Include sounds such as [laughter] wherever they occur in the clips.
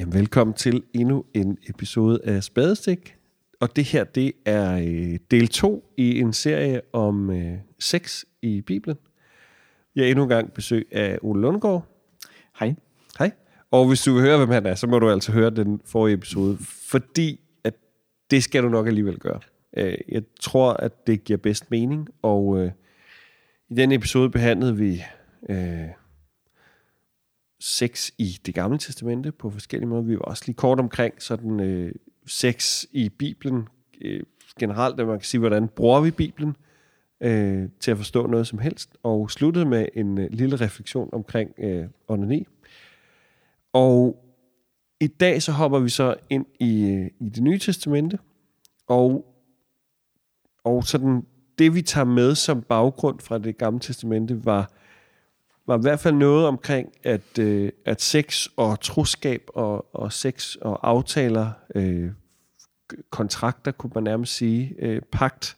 Jamen, velkommen til endnu en episode af Spadestik. Og det her, det er øh, del 2 i en serie om øh, sex i Bibelen. Jeg er endnu en gang besøg af Ole Lundgaard. Hej. Hej. Og hvis du vil høre, hvem han er, så må du altså høre den forrige episode, fordi at det skal du nok alligevel gøre. Øh, jeg tror, at det giver bedst mening, og øh, i den episode behandlede vi øh, sex i det gamle testamente på forskellige måder. Vi var også lige kort omkring sådan øh, sex i Bibelen øh, generelt, at man kan sige, hvordan bruger vi Bibelen øh, til at forstå noget som helst, og sluttede med en øh, lille refleksion omkring øh, onani. Og i dag så hopper vi så ind i, øh, i det nye testamente, og, og sådan det vi tager med som baggrund fra det gamle testamente var var i hvert fald noget omkring, at, øh, at sex og troskab og, og sex og aftaler, øh, kontrakter kunne man nærmest sige, øh, pagt,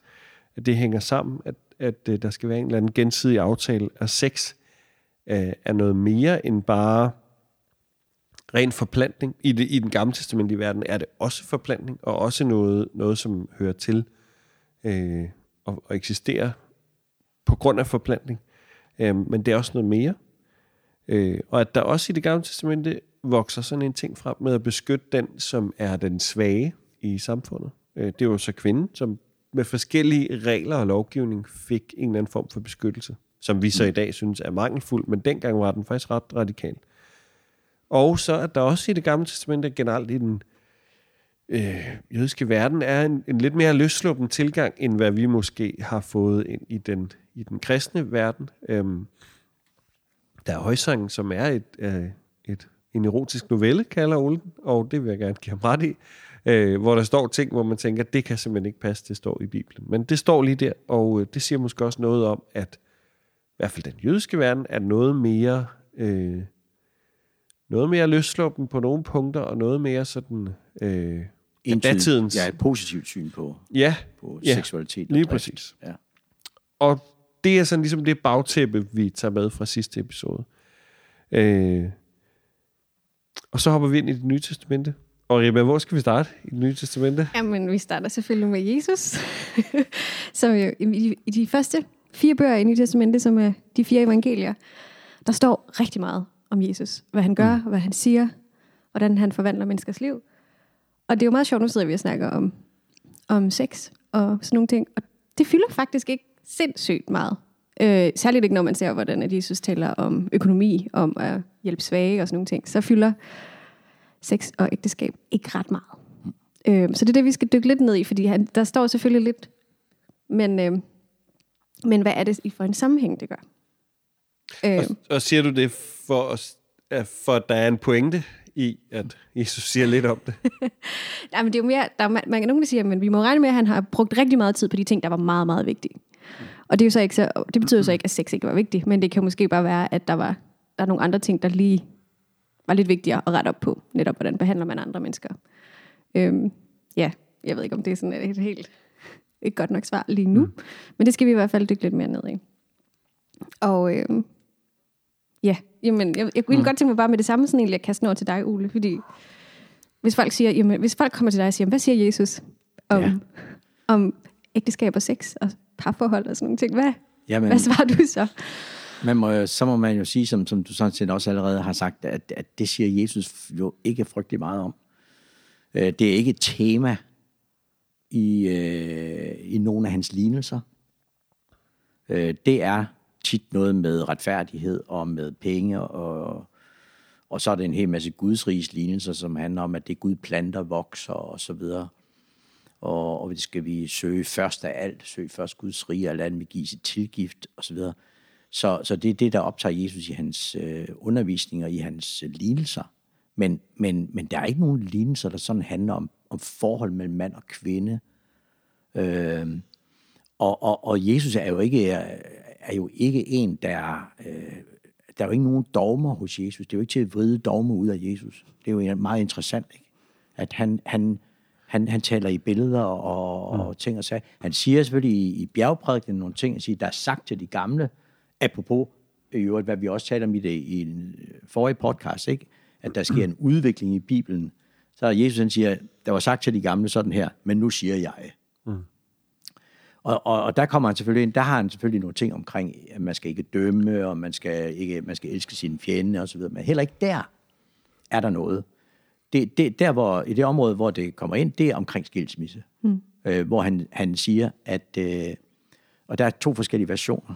at det hænger sammen, at, at øh, der skal være en eller anden gensidig aftale, at sex øh, er noget mere end bare ren forplantning. I, det, I den gamle testamentlige verden er det også forplantning, og også noget, noget som hører til øh, og, og eksisterer på grund af forplantning. Øh, men det er også noget mere. Øh, og at der også i det gamle testamente vokser sådan en ting frem med at beskytte den, som er den svage i samfundet. Øh, det er jo så kvinden, som med forskellige regler og lovgivning fik en eller anden form for beskyttelse, som vi så i dag synes er mangelfuld, men dengang var den faktisk ret radikal. Og så at der også i det gamle testamente generelt i den øh, jødiske verden er en, en lidt mere løsluppen tilgang, end hvad vi måske har fået ind i den, i den kristne verden. Øhm, der er højsangen, som er et, øh, et, en erotisk novelle, kalder Ole og det vil jeg gerne give ham ret i, øh, hvor der står ting, hvor man tænker, det kan simpelthen ikke passe, det står i Bibelen. Men det står lige der, og øh, det siger måske også noget om, at i hvert fald den jødiske verden er noget mere... Øh, noget mere løsluppen på nogle punkter, og noget mere sådan... Øh, datidens... Ja, et positivt syn på, ja, på ja, seksualitet. lige præcis. Ja. Og det er sådan ligesom det bagtæppe, vi tager med fra sidste episode. Øh, og så hopper vi ind i det nye testamente. Og Rima, hvor skal vi starte i det nye testamente? Jamen, vi starter selvfølgelig med Jesus. [laughs] som jo i, i de første fire bøger i Nye Testamente, som er de fire evangelier, der står rigtig meget om Jesus. Hvad han gør, mm. hvad han siger, hvordan han forvandler menneskers liv. Og det er jo meget sjovt, nu sidder vi og snakker om, om sex og sådan nogle ting. Og det fylder faktisk ikke sindssygt meget. Øh, særligt ikke, når man ser, hvordan at Jesus taler om økonomi, om at hjælpe svage og sådan nogle ting. Så fylder sex og ægteskab ikke ret meget. Øh, så det er det, vi skal dykke lidt ned i, fordi han, der står selvfølgelig lidt, men, øh, men hvad er det i for en sammenhæng, det gør? Øh, Og, og siger du det for, os- at- for at der er en pointe i, at Jesus siger lidt om det? [laughs] Nej, men det er jo mere, der er, man, man kan nogen, der siger, men vi må regne med, at han har brugt rigtig meget tid på de ting, der var meget, meget vigtige. Og det, er jo så ikke så, det betyder jo så ikke, at sex ikke var vigtigt, men det kan måske bare være, at der var der er nogle andre ting, der lige var lidt vigtigere at rette op på. Netop, hvordan behandler man andre mennesker. Øhm, ja, jeg ved ikke, om det er sådan et helt et godt nok svar lige nu, mm. men det skal vi i hvert fald dykke lidt mere ned i. Og øhm, ja, jamen, jeg, jeg kunne mm. godt tænke mig bare med det samme sådan egentlig at kaste over til dig, Ole, fordi hvis folk, siger, jamen, hvis folk kommer til dig og siger, hvad siger Jesus om, ja. om ægteskab og sex og parforhold og sådan nogle ting, hvad, Jamen, hvad svarer du så? man må, så må man jo sige, som, som du sådan set også allerede har sagt, at, at det siger Jesus jo ikke frygtelig meget om. Øh, Det er ikke et tema i, øh, i nogle af hans lignelser. Øh, Det er tit noget med retfærdighed og med penge, og, og så er det en hel masse gudsrigs lignelser, som handler om, at det Gud planter, vokser og så videre. Og, og det skal vi søge først af alt, søge først Guds rige, og lade den vi give sit tilgift og så videre. Så, så det er det, der optager Jesus i hans øh, undervisninger, i hans øh, lignelser. Men, men, men der er ikke nogen lignelser, der sådan handler om, om forhold mellem mand og kvinde. Øh, og, og, og Jesus er jo ikke, er jo ikke en, der... Øh, der er jo ikke nogen dogmer hos Jesus. Det er jo ikke til at vride dogmer ud af Jesus. Det er jo meget interessant, ikke? at han, han, han, han taler i billeder og, mm. og ting og sager. Han siger selvfølgelig i, i bjergprædiken nogle ting, at sige, der er sagt til de gamle, apropos i øvrigt, hvad vi også talte om i det i en forrige podcast, ikke? at der sker en udvikling i Bibelen, så Jesus han siger, der var sagt til de gamle sådan her, men nu siger jeg. Mm. Og, og, og der kommer han selvfølgelig ind, der har han selvfølgelig nogle ting omkring, at man skal ikke dømme, og man skal, ikke, man skal elske sine fjende og så videre. Men heller ikke der er der noget. Det, det, der hvor, I det område, hvor det kommer ind, det er omkring skilsmisse. Mm. Øh, hvor han, han siger, at, øh, og der er to forskellige versioner.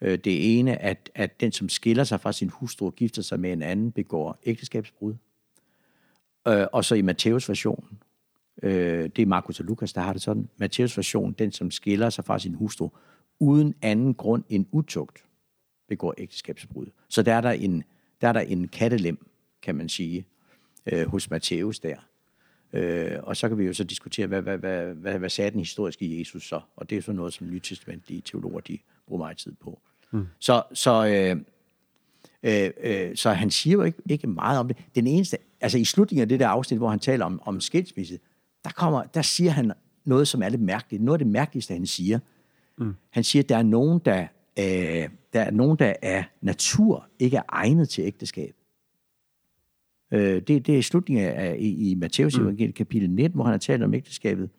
Øh, det ene, at, at den, som skiller sig fra sin hustru og gifter sig med en anden, begår ægteskabsbrud. Øh, og så i Matteus versionen, øh, det er Markus og Lukas, der har det sådan, Matteus version, den, som skiller sig fra sin hustru, uden anden grund end utugt, begår ægteskabsbrud. Så der er der en, der er der en kattelem, kan man sige, øh, hos Matthæus der. Øh, og så kan vi jo så diskutere, hvad, hvad, hvad, hvad, hvad sagde den historiske Jesus så? Og det er så noget, som nytestamentlige teologer, de bruger meget tid på. Mm. Så, så, øh, øh, øh, så han siger jo ikke, ikke meget om det. Den eneste, altså i slutningen af det der afsnit, hvor han taler om, om skilsmisse, der, kommer, der siger han noget, som er lidt mærkeligt. Noget af det mærkeligste, han siger. Mm. Han siger, at der er nogen, der, øh, der er nogen, der er natur ikke er egnet til ægteskab. Øh, det, det er slutningen af, i, i Matteus mm. evangeliet kapitel 19, hvor han har talt om ægteskabet.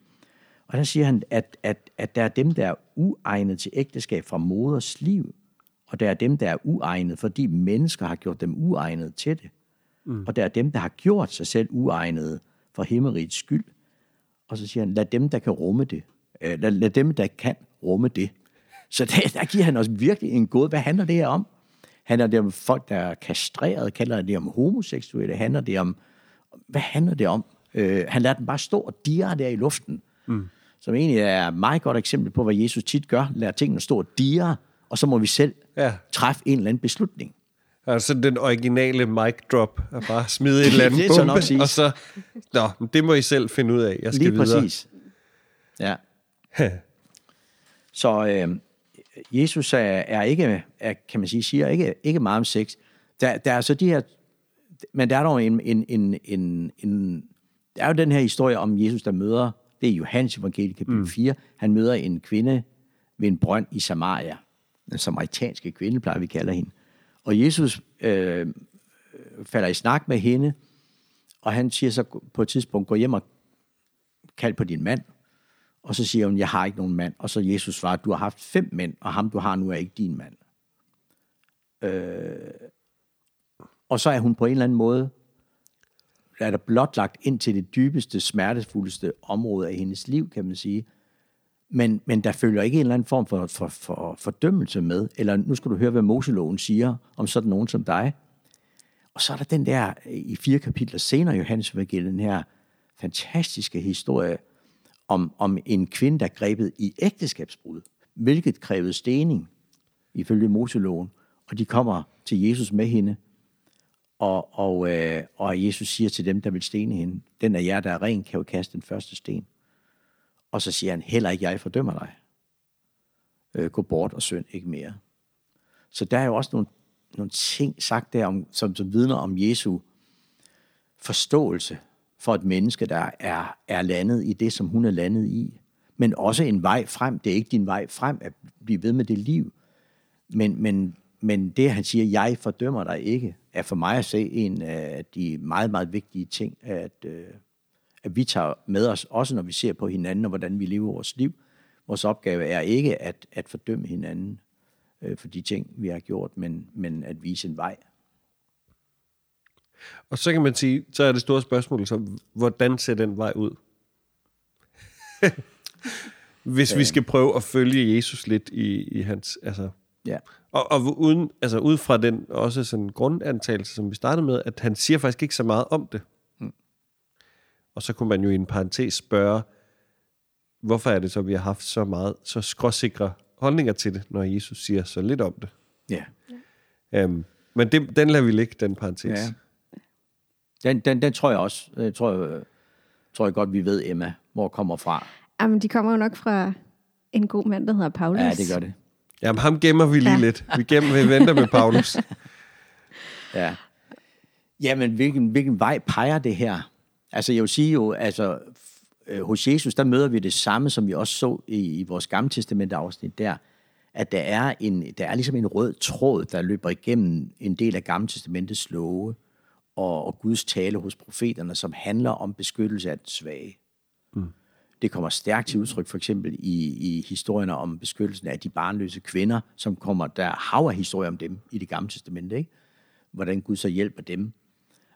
Og der siger han, at, at, at der er dem, der er uegnet til ægteskab fra moders liv, og der er dem, der er uegnet, fordi mennesker har gjort dem uegnet til det. Mm. Og der er dem, der har gjort sig selv uegnede for himmerigets skyld. Og så siger han, lad dem, der kan rumme det. Øh, lad, lad dem, der kan rumme det. Så der, der giver han os virkelig en god... Hvad handler det her om? Handler det om folk, der er kastreret? Handler det om homoseksuelle? Handler det om... Hvad handler det om? Øh, han lader den bare stå og dire der i luften. Mm. Som egentlig er et meget godt eksempel på, hvad Jesus tit gør. Lader tingene stå og dire, og så må vi selv ja. træffe en eller anden beslutning. Altså den originale mic drop er bare smide et [laughs] eller andet det bombe, nok og så, nå, det må I selv finde ud af. Jeg skal Lige videre. præcis. Ja. [laughs] så øh, Jesus er, er ikke, er, kan man sige, siger ikke, ikke meget om sex. Der, der er så de her, men der er dog en, en, en, en, en der er jo den her historie om Jesus, der møder, det er Johannes evangeliet kapitel mm. 4, han møder en kvinde ved en brønd i Samaria. Den samaritanske kvinde, plejer vi kalder hende. Og Jesus øh, falder i snak med hende, og han siger så på et tidspunkt, gå hjem og kald på din mand. Og så siger hun, jeg har ikke nogen mand. Og så Jesus svarer, du har haft fem mænd, og ham du har nu er ikke din mand. Øh, og så er hun på en eller anden måde, er der blotlagt ind til det dybeste, smertefuldeste område af hendes liv, kan man sige. Men, men der følger ikke en eller anden form for, for, for fordømmelse med, eller nu skal du høre, hvad Moseloven siger om sådan nogen som dig. Og så er der den der, i fire kapitler senere, Johannes Evangeliet, her fantastiske historie om, om en kvinde, der grebet i ægteskabsbrud, hvilket krævede stening, ifølge Moseloven. Og de kommer til Jesus med hende, og, og, øh, og Jesus siger til dem, der vil stene hende, den af jer, der er ren, kan jo kaste den første sten. Og så siger han, heller ikke jeg fordømmer dig. Øh, gå bort og synd ikke mere. Så der er jo også nogle, nogle ting sagt der, om, som, som vidner om Jesu forståelse for et menneske, der er, er landet i det, som hun er landet i. Men også en vej frem. Det er ikke din vej frem at blive ved med det liv. Men, men, men det, han siger, jeg fordømmer dig ikke, er for mig at se en af de meget, meget vigtige ting, at, øh, at vi tager med os, også når vi ser på hinanden og hvordan vi lever vores liv. Vores opgave er ikke at, at fordømme hinanden øh, for de ting, vi har gjort, men, men at vise en vej. Og så kan man sige, så er det store spørgsmål, så hvordan ser den vej ud? [laughs] Hvis vi skal prøve at følge Jesus lidt i, i hans, altså... Ja. Og, og uden, altså ud fra den også sådan grundantagelse, som vi startede med, at han siger faktisk ikke så meget om det. Og så kunne man jo i en parentes spørge, hvorfor er det så, at vi har haft så meget, så skråsikre holdninger til det, når Jesus siger så lidt om det. Ja. Um, men det, den lader vi ligge, den parentes. Ja. Den, den, den tror jeg også, jeg tror, tror jeg godt, vi ved, Emma, hvor kommer fra. Jamen, de kommer jo nok fra en god mand, der hedder Paulus. Ja, det gør det. Jamen, ham gemmer vi lige ja. lidt. Vi, gemmer, vi venter med Paulus. [laughs] ja. Jamen, hvilken, hvilken vej peger det her? Altså jeg vil sige jo, altså øh, hos Jesus, der møder vi det samme, som vi også så i, i vores gamle testament afsnit der, at der er, en, der er ligesom en rød tråd, der løber igennem en del af gamle testamentets love. Og, og Guds tale hos profeterne, som handler om beskyttelse af den svage. Mm. Det kommer stærkt til udtryk for eksempel i, i historierne om beskyttelsen af de barnløse kvinder, som kommer, der hav af historier om dem i det gamle testamente, ikke? hvordan Gud så hjælper dem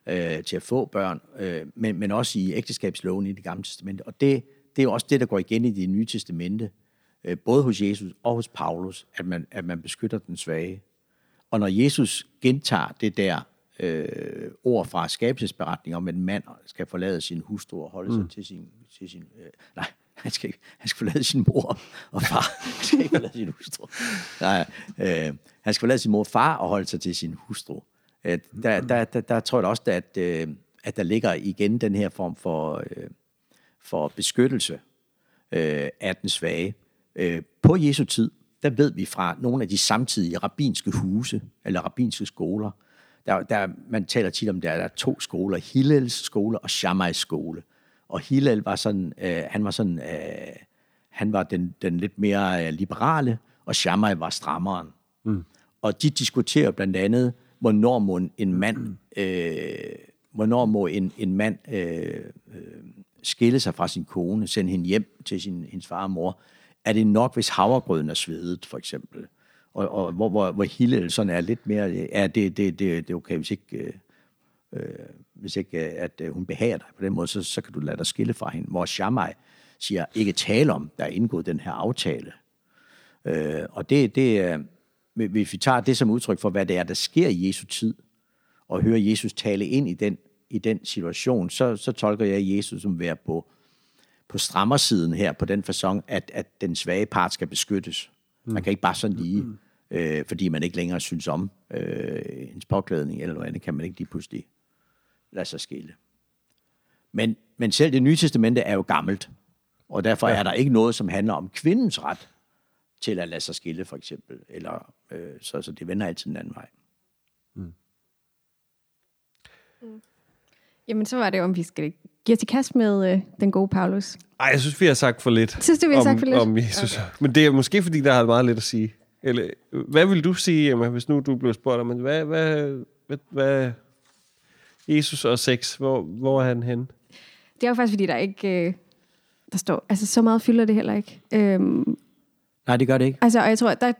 øh, til at få børn, øh, men, men også i ægteskabsloven i det gamle testamente. Og det, det er jo også det, der går igen i det nye testamente, øh, både hos Jesus og hos Paulus, at man, at man beskytter den svage. Og når Jesus gentager det der øh, ord fra skabelsesberetning om, at en mand skal forlade sin hustru og holde mm. sig til sin... Til sin øh, nej, [laughs] han skal, han skal forlade sin mor og far. [laughs] Han skal ikke forlade sin hustru. Nej, øh, han skal forlade sin mor og far og holde sig til sin hustru. Øh, der, der, der, der tror jeg også, at, øh, at der ligger igen den her form for, øh, for beskyttelse øh, af den svage. Øh, på Jesu tid, der ved vi fra nogle af de samtidige rabbinske huse, eller rabbinske skoler, der, der, man taler tit om, at der er to skoler, Hillels skole og Shammais skole. Og Hillel var sådan, øh, han var sådan, øh, han var den, den lidt mere øh, liberale, og Shammai var strammeren. Mm. Og de diskuterer blandt andet, hvornår må en mand, øh, hvornår må en, en mand øh, øh, skille sig fra sin kone, sende hende hjem til sin, hendes far og mor. Er det nok, hvis havregrøden er svedet, for eksempel? Og, og hvor, hvor, hvor Hillel sådan er lidt mere, ja, det, det, det, det er okay, hvis ikke, øh, øh hvis ikke øh, at øh, hun behager dig på den måde, så, så kan du lade dig skille fra hende. Hvor Shammai siger, ikke tale om, der er indgået den her aftale. Øh, og det, det, hvis vi tager det som udtryk for, hvad det er, der sker i Jesu tid, og hører Jesus tale ind i den, i den situation, så, så tolker jeg Jesus som være på, på strammersiden her, på den façon, at, at den svage part skal beskyttes. Man kan ikke bare sådan lige, øh, fordi man ikke længere synes om øh, ens påklædning eller noget andet, kan man ikke lige pludselig lade sig skille. Men, men selv det nye testamente er jo gammelt, og derfor er der ikke noget, som handler om kvindens ret til at lade sig skille, for eksempel. Eller, øh, så, så det vender altid den anden vej. Mm. Mm. Jamen, så var det om vi skal give os i kast med øh, den gode Paulus. Ej, jeg synes, vi har sagt for lidt. Synes du, vi har om, sagt for lidt? Om Jesus. Okay. Men det er måske, fordi der har meget lidt at sige. Eller, hvad vil du sige, Emma, hvis nu du blev spurgt om, hvad, hvad, hvad, hvad Jesus og sex, hvor, hvor er han henne? Det er jo faktisk, fordi der ikke... Øh, der står, altså så meget fylder det heller ikke. Øhm, Nej, det gør det ikke. Altså, og jeg tror, der,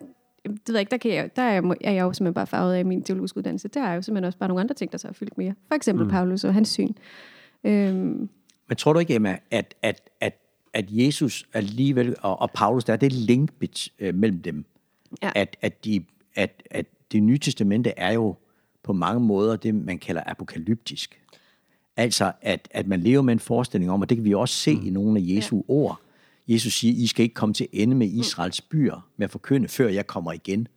det ved jeg ikke, der, kan jeg, der er, er jeg jo simpelthen bare farvet af min teologiske uddannelse. Der er jo simpelthen også bare nogle andre ting, der så har fyldt mere. For eksempel mm. Paulus og hans syn. Øhm. Men tror du ikke, Emma, at, at, at, at Jesus alligevel, og, og Paulus, der er det link øh, mellem dem, ja. at, at, de, at, at det nye testamente er jo på mange måder det, man kalder apokalyptisk. Altså, at, at man lever med en forestilling om, og det kan vi også se mm. i nogle af Jesu ja. ord, Jesus siger, I skal ikke komme til ende med Israels byer med at forkynde, før jeg kommer igen.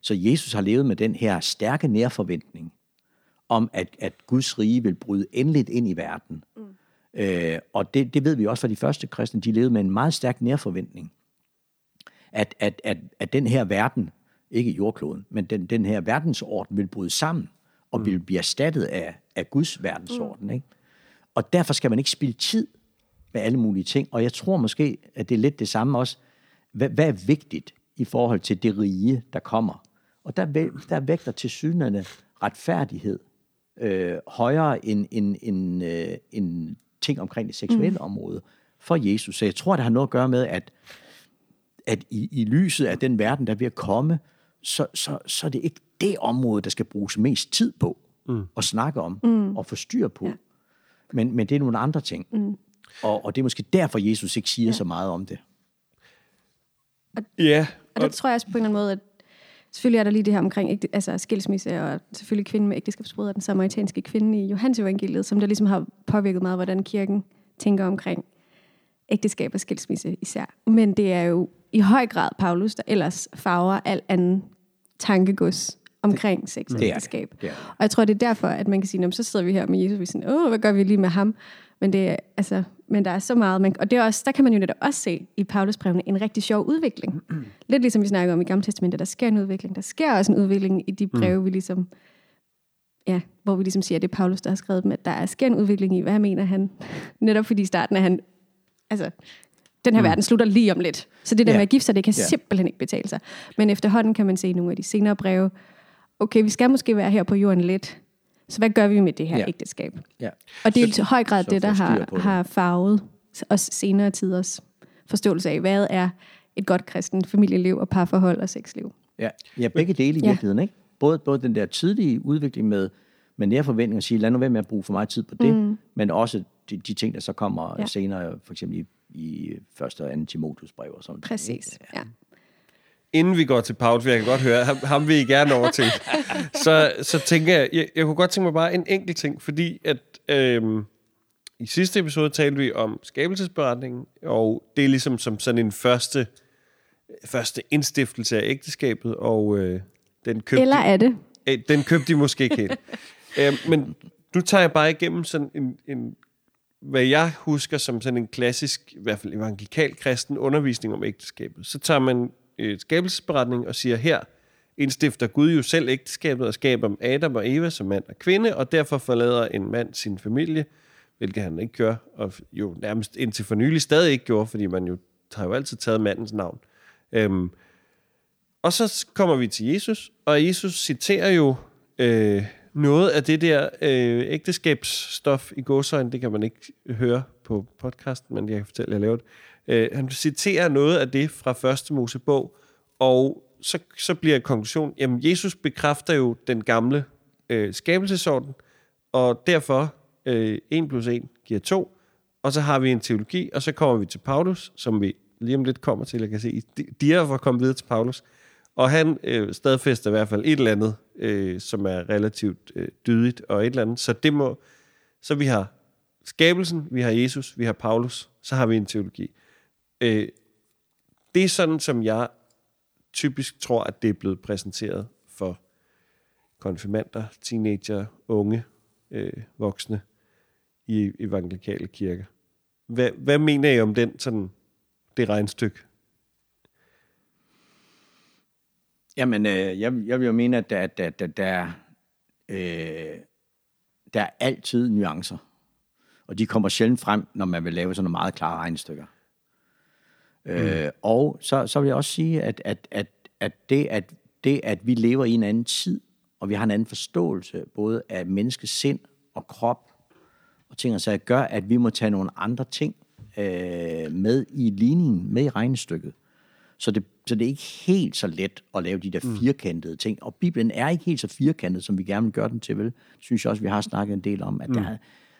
Så Jesus har levet med den her stærke nærforventning om, at, at Guds rige vil bryde endeligt ind i verden. Mm. Øh, og det, det ved vi også fra de første kristne, de levede med en meget stærk nærforventning. At, at, at, at den her verden, ikke jordkloden, men den, den her verdensorden vil bryde sammen og mm. vil blive erstattet af, af Guds verdensorden. Mm. Ikke? Og derfor skal man ikke spille tid med alle mulige ting. Og jeg tror måske, at det er lidt det samme også. Hvad, hvad er vigtigt i forhold til det rige, der kommer? Og der, der vægter til synerne retfærdighed øh, højere end, end, end, øh, end ting omkring det seksuelle mm. område for Jesus. Så jeg tror, det har noget at gøre med, at, at i, i lyset af den verden, der er ved at komme, så, så, så er det ikke det område, der skal bruges mest tid på mm. at snakke om mm. og få styr på. Ja. Men, men det er nogle andre ting. Mm. Og, og det er måske derfor, Jesus ikke siger ja. så meget om det. Og, ja. Og, og der tror jeg også på en eller anden måde, at selvfølgelig er der lige det her omkring altså skilsmisse, og selvfølgelig kvinden med ægteskabsbrud, og den samaritanske kvinde i Johannes evangeliet, som der ligesom har påvirket meget, hvordan kirken tænker omkring ægteskab og skilsmisse især. Men det er jo i høj grad Paulus, der ellers farver al anden tankegods omkring sex og ægteskab. Det, det Og jeg tror, det er derfor, at man kan sige, så sidder vi her med Jesus, og vi siger, åh, hvad gør vi lige med ham? Men, det, altså, men der er så meget, man, og det er også, der kan man jo netop også se i Paulusbrevene en rigtig sjov udvikling. [clears throat] Lidt ligesom vi snakker om i Gamle Testamentet, der sker en udvikling. Der sker også en udvikling i de mm. breve, mm. vi ligesom, ja, hvor vi ligesom siger, at det er Paulus, der har skrevet dem, at der sker en udvikling i, hvad mener han. [laughs] Netop fordi i starten er han, altså, den her mm. verden slutter lige om lidt. Så det der yeah. med at gifte sig, det kan yeah. simpelthen ikke betale sig. Men efterhånden kan man se i nogle af de senere breve, okay, vi skal måske være her på jorden lidt, Så hvad gør vi med det her Ja. ja. ægteskab? Ja. Og det er Så- i høj grad det, der har, har farvet også senere tiders forståelse af, hvad er et godt kristent familieliv og parforhold og sexliv. Ja, ja begge dele i Ja. virkeligheden. Ikke? Både, både den der tidlige udvikling med, med nære forventninger og sige, lad nu være med at bruge for meget tid på det, mm. men også de, de ting, der så kommer ja. Ja. senere, for eksempel i, i første og anden Timotheus brev og sådan Præcis. Ja. Inden vi går til Paulus, jeg kan godt høre, ham, ham vil I gerne over til, [laughs] så, så tænker jeg, jeg, jeg kunne godt tænke mig bare en enkelt ting, fordi at øhm, i sidste episode talte vi om skabelsesberetningen, og det er ligesom som sådan en første, første indstiftelse af ægteskabet, og øh, den købte Eller er det? Øh, Den købte de måske ikke helt. [laughs] øh, men nu tager jeg bare igennem sådan en, en, hvad jeg husker som sådan en klassisk, i hvert fald evangelikal kristen undervisning om ægteskabet. Så tager man øh, skabelsesberetning og siger, her indstifter Gud jo selv ægteskabet og skaber Adam og Eva som mand og kvinde, og derfor forlader en mand sin familie, hvilket han ikke gør, og jo nærmest indtil for nylig stadig ikke gjorde, fordi man jo har jo altid taget mandens navn. Øhm, og så kommer vi til Jesus, og Jesus citerer jo øh, noget af det der øh, ægteskabsstof i gåsøjne. Det kan man ikke høre på podcasten, men jeg kan fortælle, at jeg lavede det. Øh, han citerer noget af det fra første Mosebog, og så, så bliver konklusionen, jamen Jesus bekræfter jo den gamle øh, skabelsesorden, og derfor øh, 1 plus 1 giver 2, og så har vi en teologi, og så kommer vi til Paulus, som vi lige om lidt kommer til, jeg kan se, de er for at komme videre til Paulus, og han øh, stadfæster i hvert fald et eller andet, øh, som er relativt øh, dydigt og et eller andet. Så det må, så vi har skabelsen, vi har Jesus, vi har Paulus, så har vi en teologi. Øh, det er sådan, som jeg typisk tror, at det er blevet præsenteret for konfirmander, teenager, unge, øh, voksne i evangelikale kirker. Hvad, hvad mener I om den sådan, det regnstykke? Jamen, øh, jeg, jeg vil jo mene, at der, der, der, der, øh, der er altid nuancer. Og de kommer sjældent frem, når man vil lave sådan nogle meget klare regnstykker. Mm. Øh, og så, så vil jeg også sige, at, at, at, at, det, at det, at vi lever i en anden tid, og vi har en anden forståelse, både af menneskets sind og krop, og ting og sager, gør, at vi må tage nogle andre ting øh, med i ligningen, med i regnestykket. Så det, så det er ikke helt så let at lave de der firkantede ting. Og Bibelen er ikke helt så firkantet, som vi gerne vil gøre den til, vel? Synes jeg også, vi har snakket en del om. At der, er-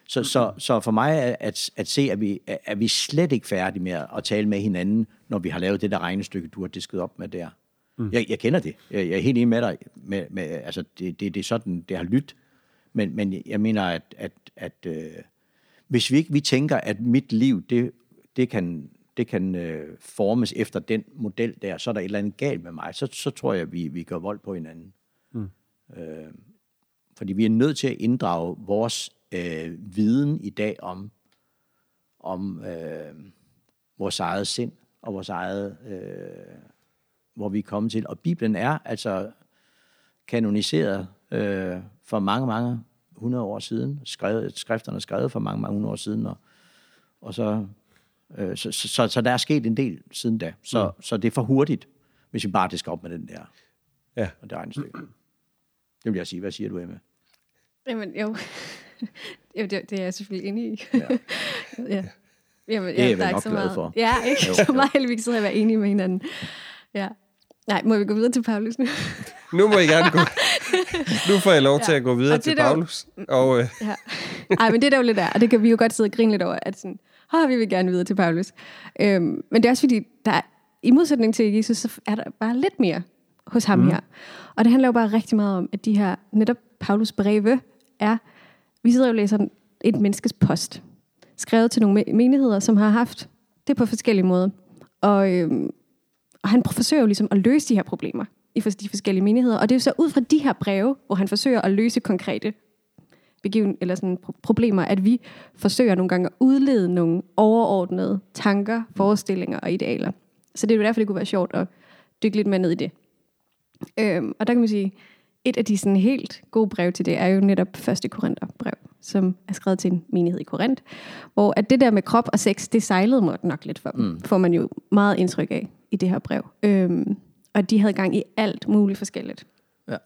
så, så, så for mig at, at se, at vi, er vi slet ikke færdige med at tale med hinanden, når vi har lavet det der regnestykke, du har disket op med der. Mm. Jeg, jeg kender det. Jeg, jeg er helt enig med dig. Med, med, altså, det, det, det er sådan, det har lyttet. Men, men jeg mener, at, at, at øh, hvis vi ikke vi tænker, at mit liv, det, det kan, det kan øh, formes efter den model der, så er der et eller andet galt med mig, så, så tror jeg, vi, vi gør vold på hinanden. Mm. Øh, fordi vi er nødt til at inddrage vores øh, viden i dag om, om øh, vores eget sind og vores eget, øh, hvor vi er kommet til. Og Bibelen er altså kanoniseret øh, for mange, mange hundrede år siden. Skrevet, skrifterne er skrevet for mange, mange hundrede år siden. Og, og så, øh, så, så, så, så der er sket en del siden da. Så, mm. så det er for hurtigt, hvis vi bare disker op med den der. Ja. Og det regnestykke. Det vil jeg sige. Hvad siger du, Emma? Jamen, jo. [laughs] jo det, det er jeg selvfølgelig enig i. Ja. [laughs] ja. Jamen, Det er jeg vel nok ikke så glad meget. for. Ja, [laughs] ikke Jo, så meget heldigvis jeg være enige med hinanden. Ja. Nej, må vi gå videre til Paulus nu? Nu må I gerne gå. Nu får jeg lov til at gå videre til der jo- Paulus. Og øh, ja. Ej, men det er der jo lidt der, og det kan vi jo godt sidde og grine lidt over, at sådan, oh, vi vil gerne videre til Paulus. Øhm, men det er også fordi, der er, i modsætning til Jesus, så er der bare lidt mere hos ham mm. her. Og det handler jo bare rigtig meget om, at de her, netop Paulus breve, er, vi sidder og læser et menneskes post, skrevet til nogle menigheder, som har haft det på forskellige måder. Og, øhm, og han forsøger jo ligesom at løse de her problemer i de forskellige menigheder. Og det er jo så ud fra de her breve, hvor han forsøger at løse konkrete begiven, eller sådan problemer, at vi forsøger nogle gange at udlede nogle overordnede tanker, forestillinger og idealer. Så det er jo derfor, det kunne være sjovt at dykke lidt mere ned i det. Øhm, og der kan man sige, et af de sådan helt gode brev til det er jo netop første Korintherbrev, som er skrevet til en menighed i Korinth, hvor at det der med krop og sex, det sejlede mig nok lidt for dem, mm. får man jo meget indtryk af i det her brev. Øhm, og de havde gang i alt muligt forskelligt. Ja.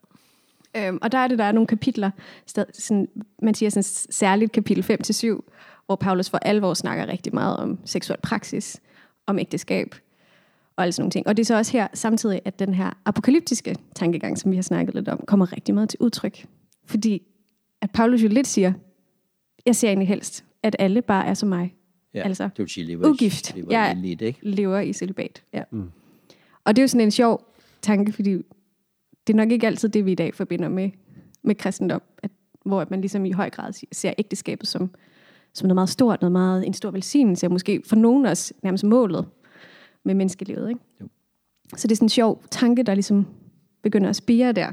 Øhm, og der er det, der er nogle kapitler, stad, sådan, man siger sådan særligt kapitel 5-7, hvor Paulus for alvor snakker rigtig meget om seksuel praksis, om ægteskab og alle sådan nogle ting. Og det er så også her samtidig, at den her apokalyptiske tankegang, som vi har snakket lidt om, kommer rigtig meget til udtryk. Fordi at Paulus jo lidt siger, jeg ser egentlig helst, at alle bare er som mig. Ja, Altså, det vil sige, lever, ugift. lever Ja. ja. lidt, ikke? lever i celibat. Ja. Mm. Og det er jo sådan en sjov tanke, fordi det er nok ikke altid det, vi i dag forbinder med, med kristendom, at, hvor at man ligesom i høj grad ser ægteskabet som, som noget meget stort, noget meget, en stor velsignelse, og måske for nogen også nærmest målet med menneskelivet. Ikke? Jo. Så det er sådan en sjov tanke, der ligesom begynder at spire der.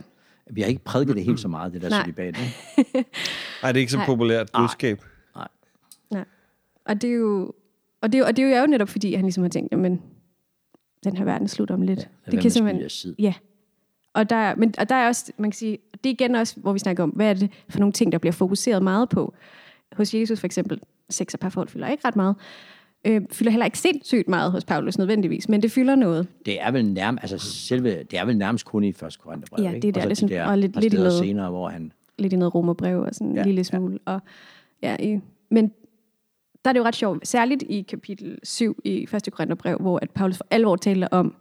Vi har ikke prædiket det helt så meget, det der Nej. celibat. ikke? Nej, det er ikke så Nej. populært budskab. Nej. Og det er jo, og det er jo, og det er jo netop fordi, han ligesom har tænkt, jamen, den her verden slutter om lidt. Ja, spilde jeres tid. Ja. Og der, er- men, og der er også, man kan sige, det er igen også, hvor vi snakker om, hvad er det for nogle ting, der bliver fokuseret meget på. Hos Jesus for eksempel, sex og parforhold fylder ikke ret meget. Øh, fylder heller ikke sindssygt meget hos Paulus nødvendigvis, men det fylder noget. Det er vel nærmest, altså selve, det er vel nærmest kun i første Korintherbrev, Ja, det er der, så det er de sådan- der og lidt- lidt i noget- senere, hvor han... Lidt i noget romerbrev og sådan en Ja, lille ja. smule. Og, ja, i, men der er det jo ret sjovt, særligt i kapitel 7 i 1. Korintherbrev, hvor at Paulus for alvor taler om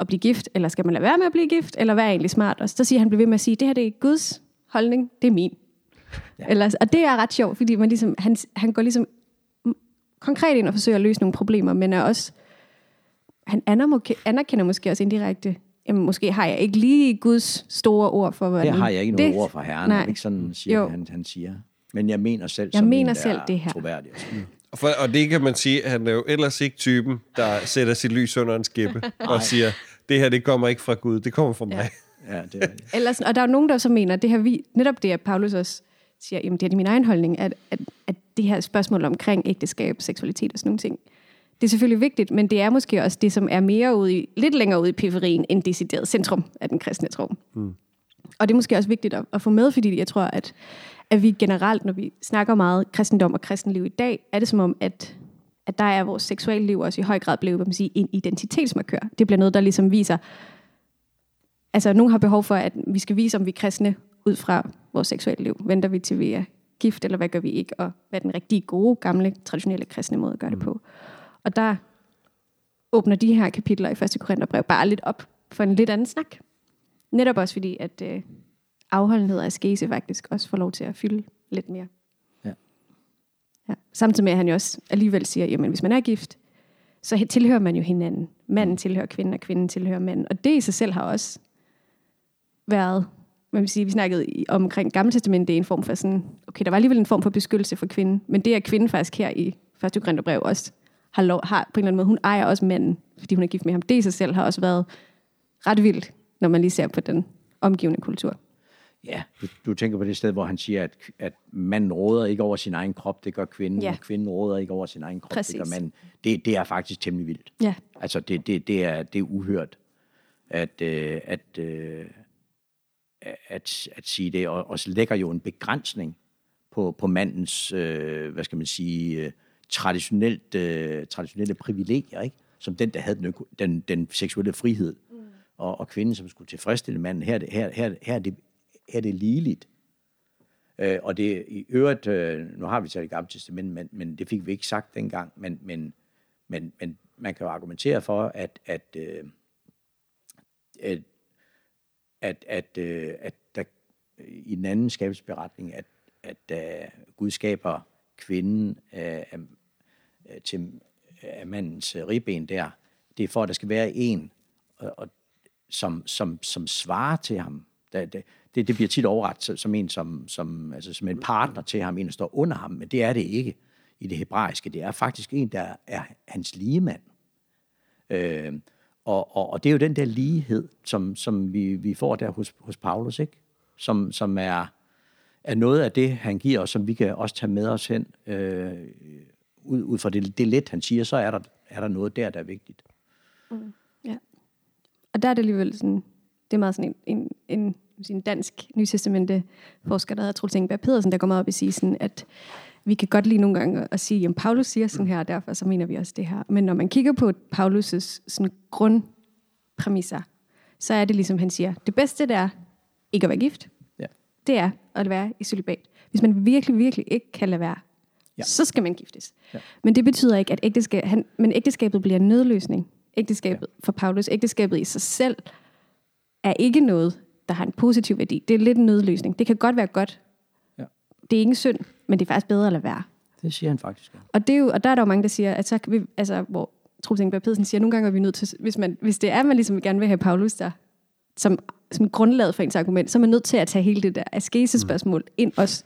at blive gift, eller skal man lade være med at blive gift, eller hvad er egentlig smart? Og så siger han, bliver ved med at sige, det her det er Guds holdning, det er min. Ja. Eller, og det er ret sjovt, fordi man ligesom, han, han går ligesom konkret ind og forsøger at løse nogle problemer, men er også, han anerkender, måske også indirekte, jamen måske har jeg ikke lige Guds store ord for, hvad Her har jeg ikke noget det, ord fra Herren, Nej. er det ikke sådan, siger Jo. han, han siger. Men jeg mener selv, Jeg som mener en, selv det her. Troværdig. og for, og det kan man sige, at han er jo ellers ikke typen, der sætter sit lys under en skæppe [laughs] og siger, det her det kommer ikke fra Gud, det kommer fra mig. Ja, det er det. Eller sådan, og der er jo nogen, der så mener, at det her, vi, netop det, at Paulus også siger, jamen det er min egen holdning, at, at, at det her spørgsmål omkring ægteskab, seksualitet og sådan nogle ting, det er selvfølgelig vigtigt, men det er måske også det, som er mere ude i, lidt længere ude i periferien, end decideret centrum af den kristne tro. Mm. Og det er måske også vigtigt at, at få med, fordi jeg tror, at, at vi generelt, når vi snakker meget kristendom og kristenliv i dag, er det som om, at, at der er vores seksuelle liv også i høj grad blevet man siger, en identitetsmarkør. Det bliver noget, der ligesom viser, altså nogen har behov for, at vi skal vise, om vi er kristne ud fra vores seksuelle liv. Venter vi til vi er gift, eller hvad gør vi ikke? Og hvad er den rigtig gode, gamle, traditionelle kristne måde at gøre det på? Og der åbner de her kapitler i 1. Korintherbrev bare lidt op for en lidt anden snak. Netop også fordi, at øh, afholdenhed og askese faktisk også får lov til at fylde lidt mere. Ja. Ja. Samtidig med, at han jo også alligevel siger, jamen hvis man er gift, så tilhører man jo hinanden. Manden tilhører kvinden, og kvinden tilhører manden. Og det i sig selv har også været, man vil sige, vi snakkede omkring Gamle Testament, det er en form for sådan, okay, der var alligevel en form for beskyttelse for kvinden, men det er kvinden faktisk her i 1. Korintherbrev også har, lov, har på en eller anden måde, hun ejer også manden, fordi hun er gift med ham. Det i sig selv har også været ret vildt, når man lige ser på den omgivende kultur. Ja, du, du tænker på det sted, hvor han siger, at, at manden råder ikke over sin egen krop, det gør kvinden, Ja. og kvinden råder ikke over sin egen krop, Præcis. det gør manden. Det, det er faktisk temmelig vildt. Ja, Altså, det, det, det, er, det er uhørt at, øh, at, øh, at, at sige det, og, og lægger jo en begrænsning på, på mandens, øh, hvad skal man sige, øh, traditionelt, øh, traditionelle privilegier, ikke? som den, der havde den, den, den seksuelle frihed, mm. og, og kvinden, som skulle tilfredsstille manden. Her, er her, her, her, er, det, her er det ligeligt. Øh, og det i øvrigt, øh, nu har vi talt i gamle testament, men, men det fik vi ikke sagt dengang, men, men, men, men man kan jo argumentere for, at, at, øh, at, at, at, øh, at der i den anden skabelsesberetning, at, at øh, Gud skaber kvinden øh, af, øh, til øh, af mandens ribben der, det er for, at der skal være en, og, og, som, som, som svarer til ham. Det, det, det, det bliver tit overret som en, som, som, altså, som en partner til ham, en, der står under ham, men det er det ikke i det hebraiske. Det er faktisk en, der er hans ligemand. Øh, og, og, og det er jo den der lighed, som, som vi, vi får der hos, hos Paulus, ikke? Som, som er, er noget af det, han giver os, som vi kan også tage med os hen. Øh, ud, ud fra det, det let, han siger, så er der, er der noget der, der er vigtigt. Mm, Ja. Og der er det alligevel sådan, det er meget sådan en, en, en, en dansk nytestamente forsker, der hedder Troels Ingeberg Pedersen, der går meget op i at sådan, at vi kan godt lige nogle gange at sige, at Paulus siger sådan her, og derfor så mener vi også det her. Men når man kigger på Paulus' sådan grundpræmisser, så er det ligesom han siger, det bedste det er ikke at være gift, det er at være i celibat. Hvis man virkelig, virkelig ikke kan lade være, Ja. ja. så skal man giftes. Ja. Ja. Men det betyder ikke, at ægteskab, han, men ægteskabet bliver en nødløsning. Ægteskabet ja. for Paulus, ægteskabet i sig selv, er ikke noget, der har en positiv værdi. Det er lidt en nødløsning. Det kan godt være godt. Ja. Det er ikke en synd, men det er faktisk bedre at lade være. Det siger han faktisk. Ja. Og, det er jo, og der er der jo mange, der siger, at så kan vi, altså, hvor Troels Ingeberg Pedersen siger, at nogle gange er vi nødt til, hvis, man, hvis det er, man ligesom gerne vil have Paulus der, som, som grundlaget for ens argument, så er man nødt til at tage hele det der askese-spørgsmål mm. ind også,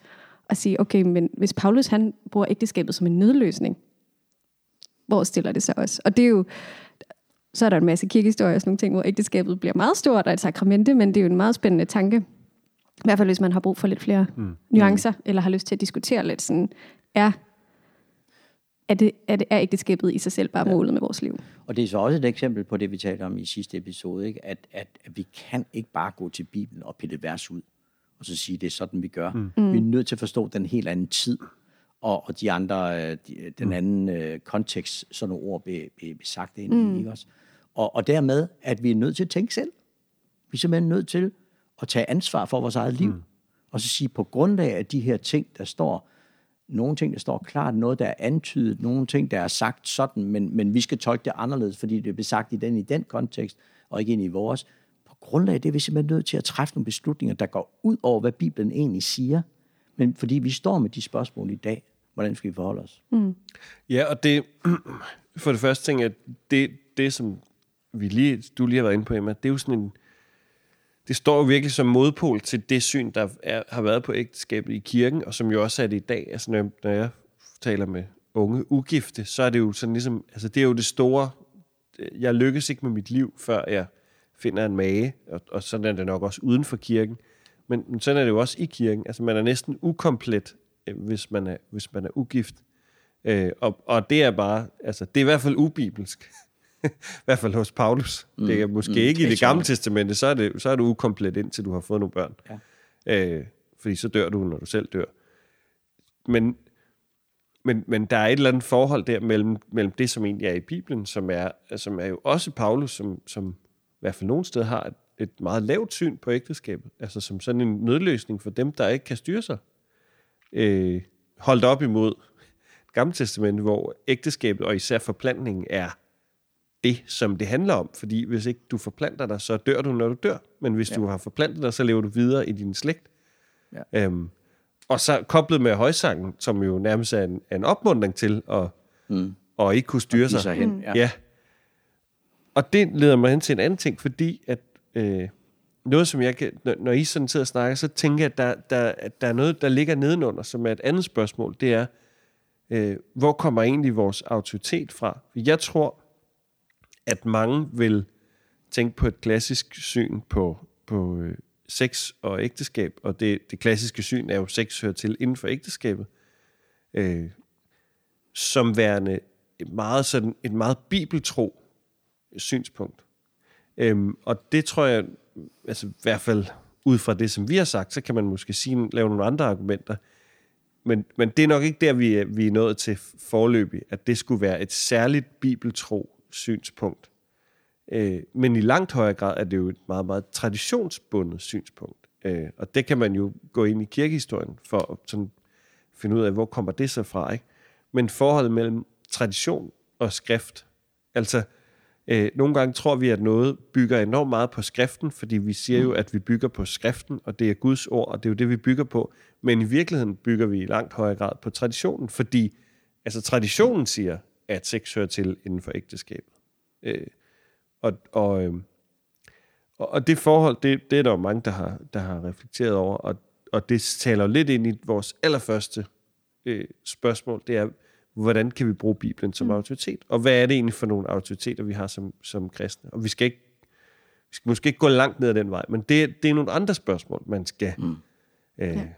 og sige, okay, men hvis Paulus han bruger ægteskabet som en nødløsning, hvor stiller det sig også? Og det er jo, så er der en masse kirkehistorier og sådan nogle ting, hvor ægteskabet bliver meget stort og et sakramente, men det er jo en meget spændende tanke. I hvert fald, hvis man har brug for lidt flere mm. nuancer, eller har lyst til at diskutere lidt sådan, er, er, det, er, det, er ægteskabet i sig selv bare målet med vores liv? Og det er så også et eksempel på det, vi talte om i sidste episode, ikke? At, at, at vi kan ikke bare gå til Bibelen og pille et vers ud, og så sige, det er sådan, vi gør. Mm. Vi er nødt til at forstå den helt anden tid, og, og de andre, øh, de, den anden øh, kontekst, sådan nogle ord blev, blev, sagt ind mm. i, ikke også? Og, og dermed, at vi er nødt til at tænke selv. Vi er simpelthen nødt til at tage ansvar for vores eget liv, mm. og så sige, på grundlag af de her ting, der står, nogle ting, der står klart, noget, der er antydet, nogle ting, der er sagt sådan, men, men vi skal tolke det anderledes, fordi det er sagt i den i den kontekst, og ikke ind i vores. På grundlag af det er vi simpelthen nødt til at træffe nogle beslutninger, der går ud over, hvad Bibelen egentlig siger. Men fordi vi står med de spørgsmål i dag, hvordan skal vi forholde os? Mm. Ja, og det, for det første ting, at det, det som vi lige, du lige har været inde på, Emma, det er jo sådan en, det står jo virkelig som modpol til det syn, der er, har været på ægteskabet i kirken, og som jo også er det i dag. Altså, når, når jeg taler med unge ugifte, så er det jo sådan ligesom, altså det er jo det store, øh, jeg lykkes ikke med mit liv, før jeg finder en mage, og, og sådan er det nok også uden for kirken. Men, men sådan er det jo også i kirken. Altså man er næsten ukomplet, øh, hvis man er, hvis man er ugift. Øh, og, og det er bare, altså det er i hvert fald ubibelsk. [laughs] I hvert fald hos Paulus. Mm. Det er måske mm. ikke i det gamle testamente, så er, det, så er du ukomplet indtil du har fået nogle børn. Ja. Øh, fordi så dør du, når du selv dør. Men, men, men der er et eller andet forhold der mellem, mellem det, som egentlig er i Bibelen, som er, som er jo også Paulus, som, som i hvert fald nogle steder har et, et meget lavt syn på ægteskabet. Altså som sådan en nødløsning for dem, der ikke kan styre sig. Øh, holdt op imod Gamle Testament, hvor ægteskabet og især forplantningen er det, som det handler om. Fordi hvis ikke du forplanter dig, så dør du, når du dør. Men hvis ja. du har forplantet dig, så lever du videre i din slægt. Ja. Øhm, og så koblet med højsangen, som jo nærmest er en, en opmundring til at, mm. at ikke kunne styre sig. sig hen, ja. ja. Og det leder mig hen til en anden ting, fordi at øh, noget, som jeg kan, når, når I sådan sidder og snakker, så tænker jeg, at der, der, at der er noget, der ligger nedenunder, som er et andet spørgsmål. Det er, øh, hvor kommer egentlig vores autoritet fra? Jeg tror, at mange vil tænke på et klassisk syn på, på øh, sex og ægteskab, og det, det klassiske syn er jo, sex hører til inden for ægteskabet, øh, som værende et meget, sådan, et meget bibeltro synspunkt. Øhm, og det tror jeg, altså i hvert fald ud fra det, som vi har sagt, så kan man måske sige, lave nogle andre argumenter. Men, men det er nok ikke der, vi er, vi er nået til forløbig, at det skulle være et særligt bibeltro synspunkt. Øh, men i langt højere grad er det jo et meget, meget traditionsbundet synspunkt. Øh, og det kan man jo gå ind i kirkehistorien for at sådan finde ud af, hvor kommer det så fra. Ikke? Men forholdet mellem tradition og skrift, altså øh, nogle gange tror vi, at noget bygger enormt meget på skriften, fordi vi siger jo, at vi bygger på skriften, og det er Guds ord, og det er jo det, vi bygger på. Men i virkeligheden bygger vi i langt højere grad på traditionen, fordi altså traditionen siger, at sex hører til inden for ægteskabet. Øh, og, og, øh, og det forhold, det, det er der jo mange, der har, der har reflekteret over, og, og det taler lidt ind i vores allerførste øh, spørgsmål, det er, hvordan kan vi bruge Bibelen som mm. autoritet? Og hvad er det egentlig for nogle autoriteter, vi har som, som kristne? Og vi skal ikke vi skal måske ikke gå langt ned ad den vej, men det, det er nogle andre spørgsmål, man skal... Mm. Øh, Ja.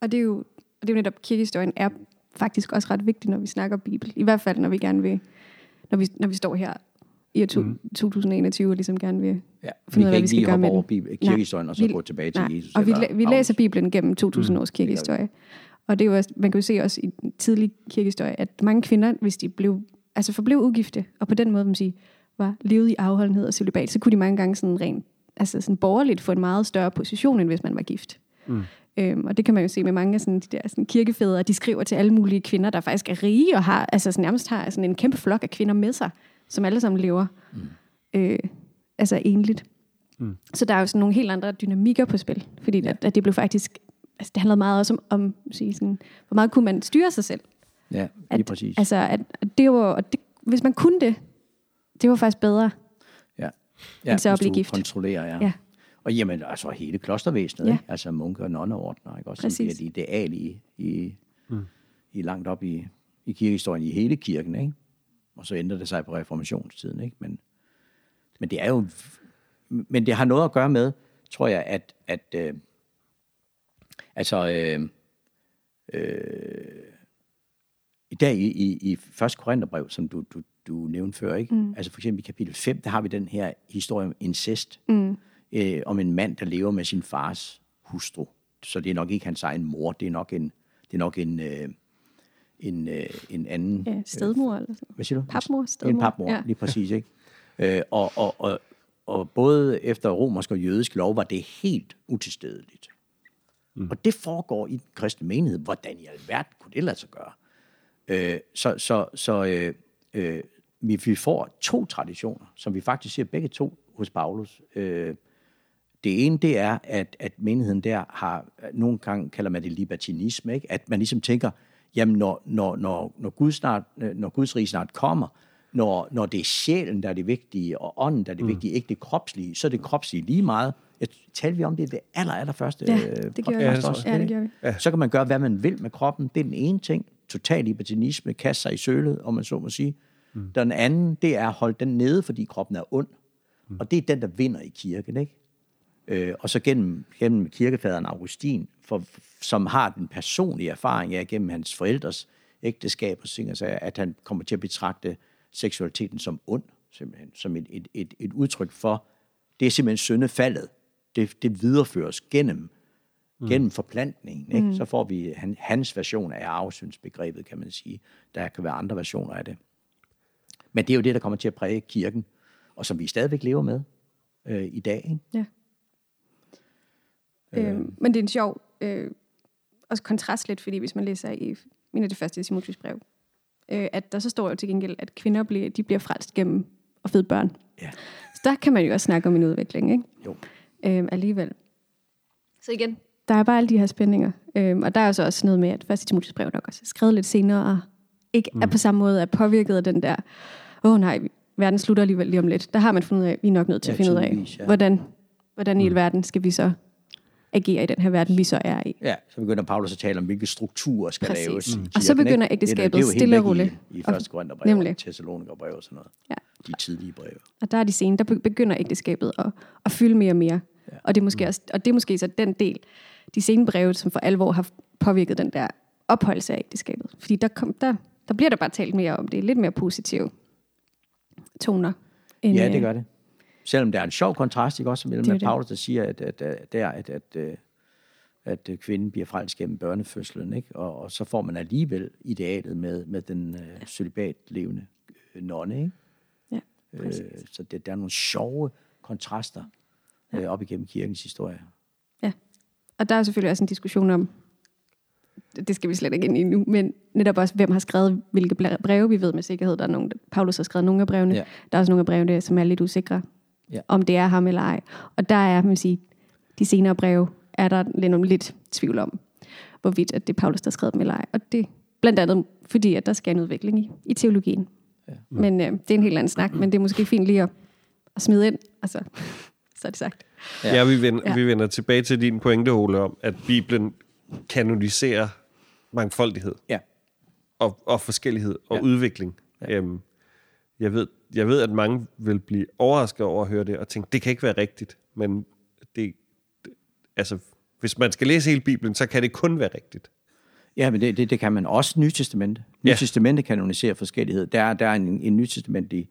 Og det er jo, og det er jo netop, kirkehistorien er faktisk også ret vigtig, når vi snakker Bibel. I hvert fald, når vi gerne vil, når vi, når vi står her i år to, Mhm. 2021 og ligesom gerne vil Ja, finde ud af, hvad vi skal gøre med over. Bibel, kirkehistorien, og så vi- gå tilbage til Nej, Jesus. og vi, eller vi læser Bibelen gennem 2000 års kirkehistorie. Og det er jo også, man kan jo se også i den tidlige kirkehistorie, at mange kvinder, hvis de blev, altså forblev ugifte, og på den måde, man sige, var levet i afholdenhed og celibat, så kunne de mange gange sådan rent, altså sådan borgerligt få en meget større position, end hvis man var gift. Mm. Øhm, og det kan man jo se med mange af sådan, de der sådan, kirkefædre, de skriver til alle mulige kvinder, der faktisk er rige og har, altså sådan, nærmest har sådan en kæmpe flok af kvinder med sig, som alle sammen lever mm. øh, altså enligt. Mm. Så der er jo sådan nogle helt andre dynamikker på spil, fordi ja. at, at det blev faktisk, altså det handlede meget også om, om sige sådan, hvor meget kunne man styre sig selv. Ja, lige at, præcis. Altså, at, at det var, og det, hvis man kunne det, det var faktisk bedre. Ja, end så at blive gift. kontrollerer, ja. Ja. Og jamen, altså hele klostervæsenet, Ja. ikke? altså munke- og nonneordner, ikke? Også som Præcis. bliver et ideal i, i, mm. i langt op i, i kirkehistorien, i hele kirken, ikke? Og så ændrer det sig på reformationstiden, ikke? Men, men det er jo, men det har noget at gøre med, tror jeg, at, at øh, altså, øh, øh, i dag i, i, i 1. Korintherbrev, som du, du, du nævnte før, ikke? Mm. altså for eksempel i kapitel 5, der har vi den her historie om incest, mm. Øh, om en mand, der lever med sin fars hustru. Så det er nok ikke hans egen mor, det er nok en, det er nok en, øh, en, øh, en anden... Ja, stedmor eller sådan Hvad siger du? Papmor, En stedmor. papmor, ja. Ja. lige præcis, ikke? Øh, og, og, og, og både efter romersk og jødisk lov var det helt utilstedeligt. Mm. Og det foregår i den kristne menighed. Hvordan i alverden kunne det lade sig gøre? Øh, så så, så øh, øh, vi, vi får to traditioner, som vi faktisk ser begge to hos Paulus. Øh, det ene, det er, at, at menigheden der har, nogle gange kalder man det libertinisme, ikke? at man ligesom tænker, jamen når, når, når, når, Gud snart, øh, når Guds rige snart kommer, når, når det er sjælen, der er det vigtige, og ånden, der er det mm. vigtige, ikke det kropslige, så er det kropslige lige meget. Jeg talte vi om det i det aller, aller første Ja, øh, det gjorde podcast vi. også, Ja, det gjorde vi. Ja. Så kan man gøre, hvad man vil med kroppen. Det er den ene ting. Total libertinisme, kaste sig i sølet, om man så må sige. Mm. Den anden, det er at holde den nede, fordi kroppen er ond. Mm. Og det er den, der vinder i kirken, ikke? Øh, og så gennem, gennem kirkefaderen Augustin, for, som har den personlige erfaring af gennem hans forældres ægteskab og ting, altså, at han kommer til at betragte seksualiteten som ond, simpelthen, som et, et, et, et udtryk for, det er simpelthen syndefaldet. Det, det videreføres gennem, mm. gennem forplantningen. Ikke? Mm. Så får vi han, hans version af arvesyndsbegrebet, kan man sige. Der kan være andre versioner af det. Men det er jo det, der kommer til at præge kirken, og som vi stadigvæk lever med øh, i dag. Ikke? Ja. Øh. Øh, men det er en sjov øh, også kontrast lidt, fordi hvis man læser i en af de første Timotheus brev, øh, at der så står jo til gengæld, at kvinder bliver, de bliver frelst gennem at føde børn. Ja. Så der kan man jo også snakke om en udvikling, ikke? Jo. Øh, alligevel. Så igen, der er bare alle de her spændinger. Øh, og der er så også noget med, at første Timotheus brev nok også er skrevet lidt senere, og ikke mm. er på samme måde er påvirket af den der, åh oh, nej, verden slutter alligevel lige om lidt. Der har man fundet ud af, at vi er nok nødt til Ja, at finde ud af, ja. hvordan, hvordan i alverden skal vi så agere i den her verden, vi så er i. Ja, så begynder Paulus at tale om, hvilke strukturer skal Præcis. laves. Mm. Og så begynder? Det er- ægteskabet det helt stille og roligt. I, i første Korintherbrev, Nemlig. og Thessalonikerbrev og sådan noget. Ja. De tidlige breve. Og der er de sene, der be- begynder ægteskabet at, at fylde mere og mere. Ja. Og, det er måske også, og det er måske så den del, de sene breve, som for alvor har påvirket den der opholdelse af ægteskabet. Fordi der, kom, der, der bliver der bare talt mere om det. Lidt mere positive toner. End, Ja, det øh, gør det. Selvom der er en sjov kontrast, ikke også, mellem Det at. Paulus, der siger, at, at, at, der, at, at, at, at øh, kvinden bliver frelst gennem børnefødslen, ikke? Og, og så får man alligevel idealet med, med den øh, celibat-levende øh, nonne, ikke? Ja, Øh, så det, der er nogle sjove kontraster øh, op igennem kirkens historie. Ja. Og der er selvfølgelig også en diskussion om, det skal vi slet ikke ind i nu, men netop også, hvem har skrevet hvilke breve, vi ved med sikkerhed. Der er nogen, Paulus har skrevet nogle af brevene. Ja. Der er også nogle af brevene, som er lidt usikre, Ja. om det er ham eller ej. Og der er, man sige, de senere breve, er der lidt, lidt tvivl om, hvorvidt at det er Paulus, der har skrevet dem eller ej. Og det blandt andet, fordi at der skal en udvikling i, i teologien. Ja. Men øh, det er en helt anden snak, men det er måske fint lige at, at smide ind, og så, så er det sagt. Ja, ja vi, vender, Ja. vi vender tilbage til din pointe, Ole, om, at Bibelen kanoniserer mangfoldighed Ja. og, og forskellighed og ja. udvikling. Ja. Øhm, jeg, ved, jeg ved, at mange vil blive overrasket over at høre det, og tænke, det kan ikke være rigtigt. Men det, det, altså, hvis man skal læse hele Bibelen, så kan det kun være rigtigt. Ja, men det, det, det kan man også Nye Testamente. Nye Ja. Kanoniserer forskellighed. Der, er- der er en, en nytestamentlig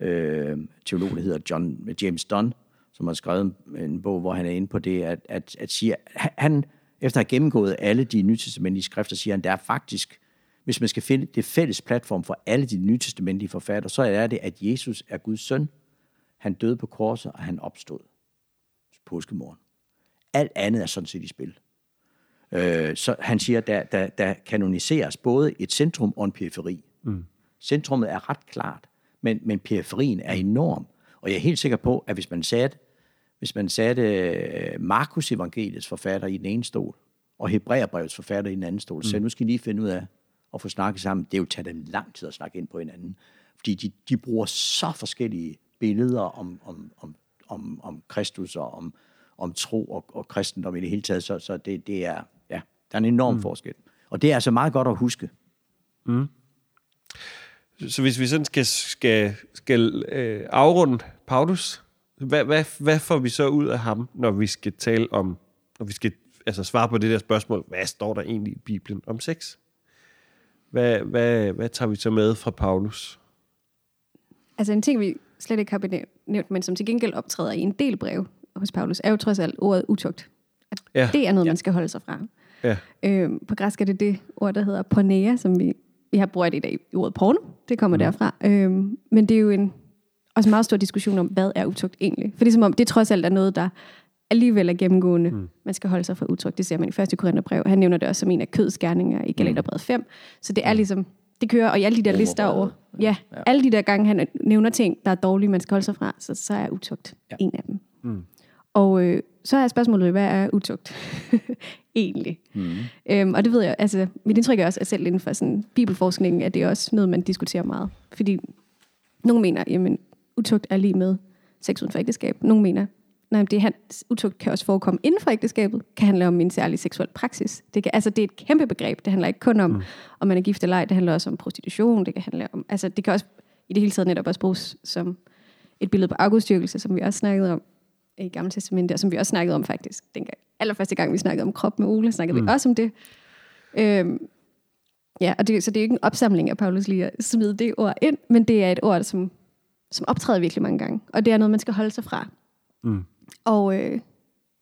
øh, teolog, der hedder John, James Dunn, som har skrevet en, bog, hvor han er inde på det, at, at, at sige, han, efter at have gennemgået alle de nytestamentlige skrifter, siger han, der er faktisk, hvis man skal finde det fælles platform for alle de nytestamentlige forfattere, så er det, at Jesus er Guds søn. Han døde på korset, og han opstod påskemorgen. Alt andet er sådan set i spil. Øh, så han siger, der, der, der kanoniseres både et centrum og en periferi. Mm. Centrummet er ret klart, men, men periferien er enorm. Og jeg er helt sikker på, at hvis man satte, hvis man satte øh, Markus evangeliets forfatter i den ene stol, og Hebræerbrevets forfatter i den anden stol, mm. så nu skal I lige finde ud af at få snakket sammen. Det er jo taget dem lang tid at snakke ind på hinanden. Fordi de, de bruger så forskellige billeder om, om, om, om, om Kristus og om, om tro og, og kristendom i det hele taget. Så, så det, det er, ja, der er en enorm mm. forskel. Og det er altså meget godt at huske. Mm. Så hvis vi sådan skal, skal, skal øh, afrunde Paulus, hvad, hvad, hvad får vi så ud af ham, når vi skal tale om, når vi skal altså svare på det der spørgsmål, hvad står der egentlig i Bibelen om sex? Hvad, hvad, hvad tager vi så med fra Paulus? Altså en ting, vi slet ikke har nævnt, men som til gengæld optræder i en del brev hos Paulus, er jo trods alt ordet utugt. At ja. Det er noget, ja. man skal holde sig fra. Ja. Øhm, på græsk er det det ord, der hedder porneia, som vi, vi har brugt i dag i ordet porno. Det kommer mm. derfra. Øhm, men det er jo en også en meget stor diskussion om, hvad er utugt egentlig? For det er som om, det trods alt er noget, der alligevel er gennemgående. Mm. Man skal holde sig for utugt. Det ser man i første Korintherbrev. Han nævner det også som en af kødsgerninger i Galaterbrevet 5. Så det er mm. ligesom, det kører, og i alle de der lister over, ja, ja, alle de der gange, han nævner ting, der er dårlige, man skal holde sig fra, så, så er utugt ja. en af dem. Mm. Og øh, så er spørgsmålet, hvad er utugt [laughs] egentlig? Mm. Øhm, og det ved jeg, altså mit indtryk er også, at selv inden for sådan bibelforskningen, at det er også noget, man diskuterer meget. Fordi nogle mener, jamen utugt er lige med sex uden for ægteskab. Nogle mener, nej, det er, utugt kan også forekomme inden for ægteskabet, kan handle om en særlig seksuel praksis. Det, kan, altså, det er et kæmpe begreb. Det handler ikke kun om, mm. om man er gift eller ej. Det handler også om prostitution. Det kan handle om, altså, det kan også i det hele taget netop også bruges som et billede på afgudstyrkelse, som vi også snakkede om i Gamle Testament, og som vi også snakkede om faktisk. Den gang, allerførste gang, vi snakkede om krop med Ole, snakkede mm. vi også om det. Øhm, ja, og det, så det er jo ikke en opsamling af Paulus lige at smide det ord ind, men det er et ord, som som optræder virkelig mange gange. Og det er noget, man skal holde sig fra. Mm. Og, øh,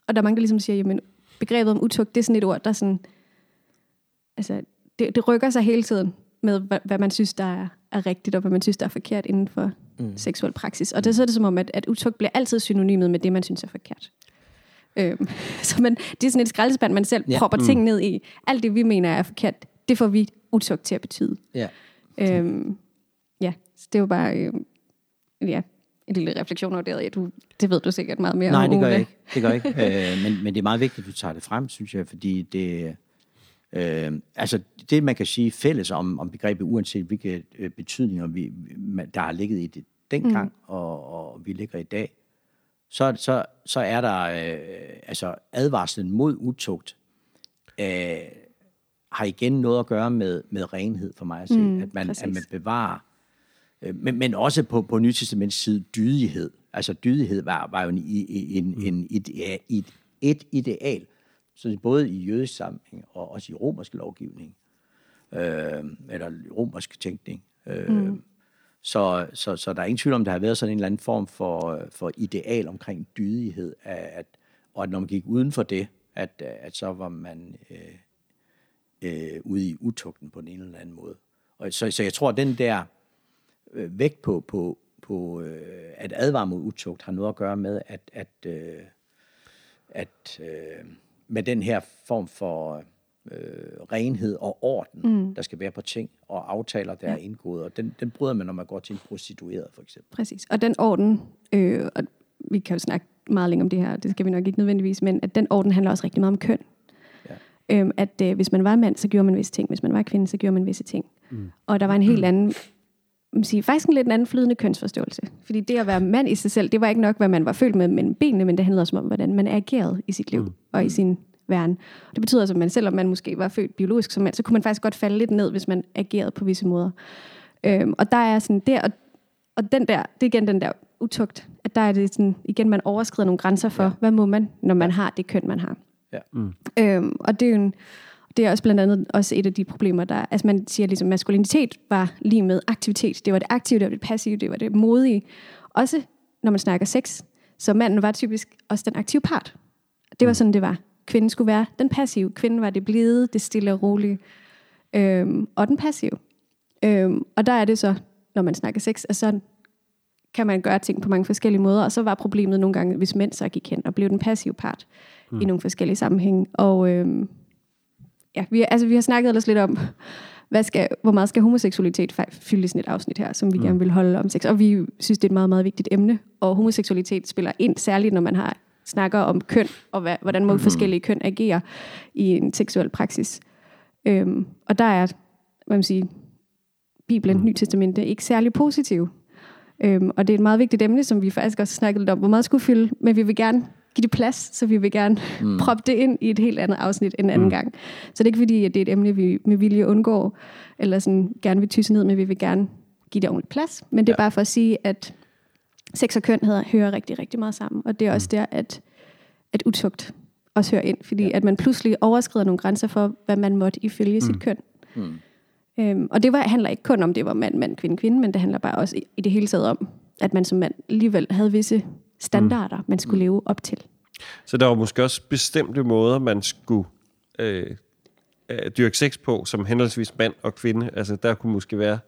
og der er mange, der ligesom siger, jamen begrebet om utugt, det er sådan et ord, der sådan, altså, det, det rykker sig hele tiden med, hvad, hvad man synes, der er, er rigtigt, og hvad man synes, der er forkert inden for mm. seksuel praksis. Og det, så er det som om, at, at utugt bliver altid synonymet med det, man synes er forkert. Øhm, [laughs] så man, det er sådan et skraldespand, man selv ja. propper mm. ting ned i. Alt det, vi mener er forkert, det får vi utugt til at betyde. Ja. Øhm, ja, så det jo bare... Øh, ja, en lille refleksion over det. Du, det ved du sikkert meget mere Nej, om. Nej, det gør jeg ikke. Det gør jeg ikke. øh, men, men det er meget vigtigt, at du tager det frem, synes jeg, fordi det... Øh, altså, det man kan sige fælles om, om begrebet, uanset hvilke øh, betydninger vi, der har ligget i det dengang, mm. og, og vi ligger i dag, så, så, så er der øh, altså advarslen mod utugt, øh, har igen noget at gøre med, med renhed for mig at se. Mm, at, man, at man bevarer men, men også på, på Nytestaments side dydighed. Altså dydighed var, var jo en, en, mm. en idea, et, et ideal, så både i jødisk sammenhæng og også i romersk lovgivning, øh, eller romersk tænkning. Øh, mm. så, så, så der er ingen tvivl om, der har været sådan en eller anden form for, for ideal omkring dydighed, at, og at når man gik uden for det, at, at så var man øh, øh, ude i utugten på en eller anden måde. Og så, så jeg tror, at den der øh, vægt på, på, på øh, at advare mod utugt har noget at gøre med, at, at, øh, at øh, med den her form for øh, renhed og orden, mm. der skal være på ting, og aftaler, der ja. er indgået, og den, den bryder man, når man går til en prostitueret, for eksempel. Præcis, og den orden, øh, og vi kan jo snakke meget længere om det her, det skal vi nok ikke nødvendigvis, men at den orden handler også rigtig meget om køn. Ja. Øhm, at øh, hvis man var mand, så gjorde man visse ting. Hvis man var kvinde, så gjorde man visse ting. Mm. Og der var en helt anden man sige, faktisk en lidt anden flydende kønsforståelse. Fordi det at være mand i sig selv, det var ikke nok, hvad man var følt med mellem benene, men det handlede også om, hvordan man agerede i sit liv mm. og i sin verden. Det betyder altså, at man, selvom man måske var født biologisk som mand, så kunne man faktisk godt falde lidt ned, hvis man agerede på visse måder. Øhm, og der er sådan der, og, og den der, det er igen den der utugt, at der er det sådan, igen, man overskrider nogle grænser for, ja. hvad må man, når man har det køn, man har. Ja. Mm. Øhm, og det er jo en, det er også blandt andet også et af de problemer, der... Altså man siger ligesom, maskulinitet var lige med aktivitet. Det var det aktive, det var det passive, det var det modige. Også når man snakker sex. Så manden var typisk også den aktive part. Det var mm. sådan, det var. Kvinden skulle være den passive. Kvinden var det blide, det stille og rolige. Øhm, og den passive. Øhm, og der er det så, når man snakker sex, at så kan man gøre ting på mange forskellige måder. Og så var problemet nogle gange, hvis mænd så gik hen og blev den passive part mm. i nogle forskellige sammenhænge. Og, øhm, ja, vi, altså, vi har snakket ellers lidt om, hvad skal, hvor meget skal homoseksualitet fylde i sådan et afsnit her, som vi mm. gerne vil holde om sex. Og vi synes, det er et meget, meget vigtigt emne. Og homoseksualitet spiller ind, særligt når man har snakker om køn, og hvad, hvordan må mm. forskellige køn agere i en seksuel praksis. Øhm, og der er, hvad man sige, Bibelen, mm. Nye Testamente, ikke særlig positiv. Øhm, og det er et meget vigtigt emne, som vi faktisk også snakket lidt om, hvor meget skulle fylde, men vi vil gerne give det plads, så vi vil gerne mm. [laughs] proppe det ind i et helt andet afsnit en anden mm. gang. Så det er ikke fordi, at det er et emne, vi med vilje undgår, eller sådan gerne vil tyse ned, men vi vil gerne give det ordentligt plads. Men det er ja. bare for at sige, at sex og køn hedder, hører rigtig, rigtig meget sammen. Og det er også mm. der, at, at utugt også hører ind. Fordi ja. at man pludselig overskrider nogle grænser for, hvad man måtte ifølge mm. sit køn. Mm. Øhm, og det var, handler ikke kun om, det var mand, mand, kvinde, kvinde, men det handler bare også i, i det hele taget om, at man som mand alligevel havde visse standarder, mm. man skulle mm. leve op til. Så der var måske også bestemte måder, man skulle øh, øh, dyrke sex på, som henholdsvis mand og kvinde. Altså der kunne måske være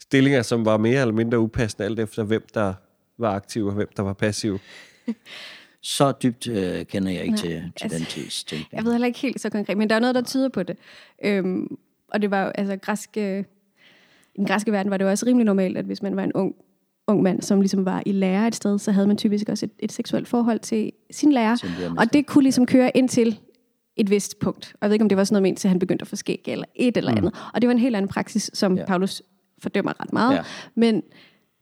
stillinger, som var mere eller mindre upassende, alt efter hvem der var aktiv og hvem der var passiv. [laughs] så dybt øh, kender jeg ikke Nej, til, til altså, den tids tænkning. Jeg ved heller ikke helt så konkret, men der er noget, der tyder på det. Øhm, og det var jo, altså, græske, i den græske verden var det jo også rimelig normalt, at hvis man var en ung, ung mand, som ligesom var i lære et sted, så havde man typisk også et, et seksuelt forhold til sin lærer. Og det kunne ligesom køre ind til et vist punkt. Og jeg ved ikke, om det var sådan noget med, til han begyndte at få skæg eller et eller mm. andet. Og det var en helt anden praksis, som ja. Paulus fordømmer ret meget. Ja. Men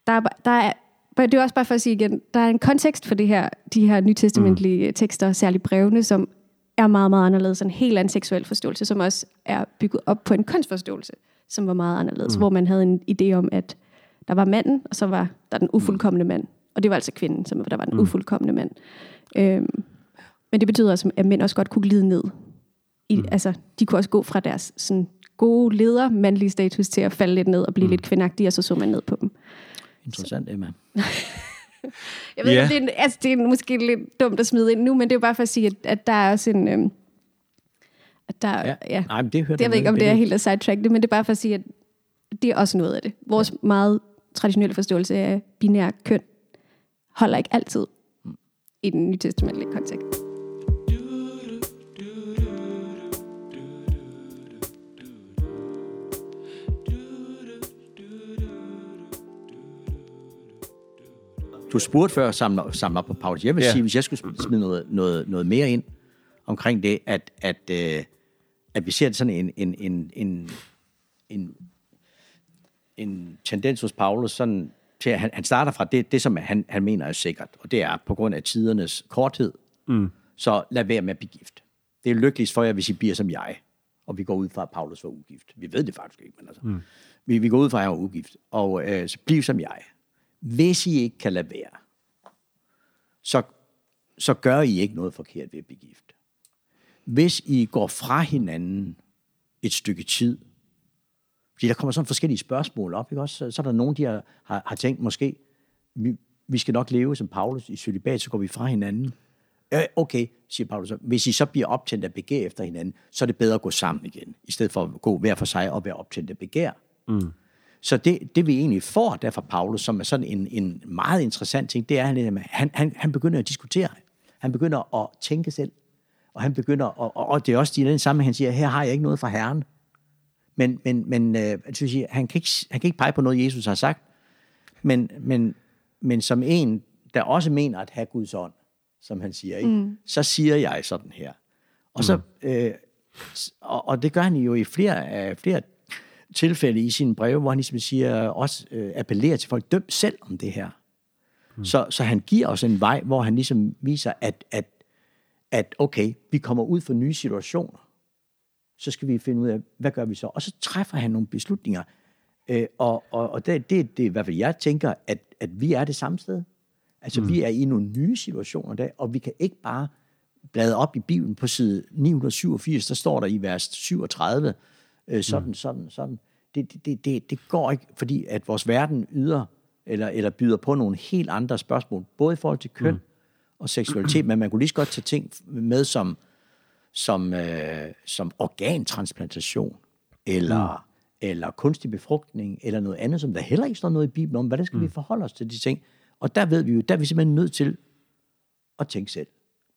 der er, der er det er også bare for at sige igen, der er en kontekst for det her, de her nytestamentlige mm. tekster, særligt brevene, som er meget, meget anderledes. En helt anden seksuel forståelse, som også er bygget op på en kunstforståelse, som var meget anderledes. Mm. Hvor man havde en idé om, at der var manden, og så var der den ufuldkommende mand. Og det var altså kvinden, som der var den mm. ufuldkommende mand. Øhm, men det betyder også, at mænd også godt kunne glide ned. I, mm. Altså, de kunne også gå fra deres sådan, gode leder, mandlige status, til at falde lidt ned og blive mm. lidt kvindagtige, og så så man ned på dem. Interessant, Emma. [laughs] jeg ved yeah. det, er, altså, det er måske lidt dumt at smide ind nu, men det er jo bare for at sige, at, at der er også en... Øhm, at der, ja. ja. Nej, men det hørte Jeg ved ikke, om det er helt at sidetrack det, men det er bare for at sige, at det er også noget af det. Vores ja. meget traditionelle forståelse af binær køn holder ikke altid i den nytestamentlige kontekst. Du spurgte før samle, samle op på Paulus. Jeg vil ja. sige, hvis jeg skulle smide noget, noget, noget mere ind omkring det, at, at, øh, at vi ser det sådan en, en, en, en, en, en tendens hos Paulus, sådan til at han, han starter fra det, det som han, han mener er sikkert, og det er på grund af tidernes korthed. Mm. Så lad være med at blive gift. Det er lykkeligst for jer, hvis I bliver som jeg. Og vi går ud fra, at Paulus var ugift. Vi ved det faktisk ikke, men altså. Mm. Vi, vi går ud fra, at han var ugift. Og øh, så bliv som jeg. Hvis I ikke kan lade være, så, så gør I ikke noget forkert ved at blive gift. Hvis I går fra hinanden et stykke tid, fordi der kommer sådan forskellige spørgsmål op, ikke også? Så, så er der nogen, der har, har, har tænkt måske, vi, vi skal nok leve som Paulus i celibat, så går vi fra hinanden. Okay, siger Paulus. Hvis I så bliver optændt af begær efter hinanden, så er det bedre at gå sammen igen, i stedet for at gå hver for sig og være optændt af begær. Mm. Så det, det vi egentlig får der fra Paulus, som er sådan en, en meget interessant ting, det er, at han, han, han begynder at diskutere. Han begynder at tænke selv. Og han begynder, og, og det er også i den samme, han siger, her har jeg ikke noget fra Herren. Men, men, men øh, sige, han, kan ikke, han kan ikke pege på noget, Jesus har sagt. Men, men, men som en, der også mener at have Guds ånd, som han siger, ikke? Mm. så siger jeg sådan her. Og, så, mm. øh, og, og det gør han jo i flere, øh, flere tilfælde i sine breve, hvor han ligesom siger, også øh, appellerer til folk, døm selv om det her. Mm. Så, så han giver os en vej, hvor han ligesom viser, at, at, at okay, vi kommer ud for nye situationer. Så skal vi finde ud af, hvad gør vi så? Og så træffer han nogle beslutninger. Øh, og og, og det, det, det er i hvert fald, jeg tænker, at, at vi er det samme sted. Altså, mm. vi er i nogle nye situationer der, og vi kan ikke bare blade op i Bibelen på side 987, der står der i vers 37, øh, sådan, mm. sådan, sådan. Det, det, det, det går ikke, fordi at vores verden yder, eller, eller byder på nogle helt andre spørgsmål, både i forhold til køn mm. og seksualitet, men man kunne lige så godt tage ting med som, som, øh, som organtransplantation, eller, mm. eller kunstig befrugtning, eller noget andet, som der heller ikke står noget i Bibelen om. Hvordan skal mm. vi forholde os til de ting? Og der ved vi jo, der er vi simpelthen nødt til at tænke selv.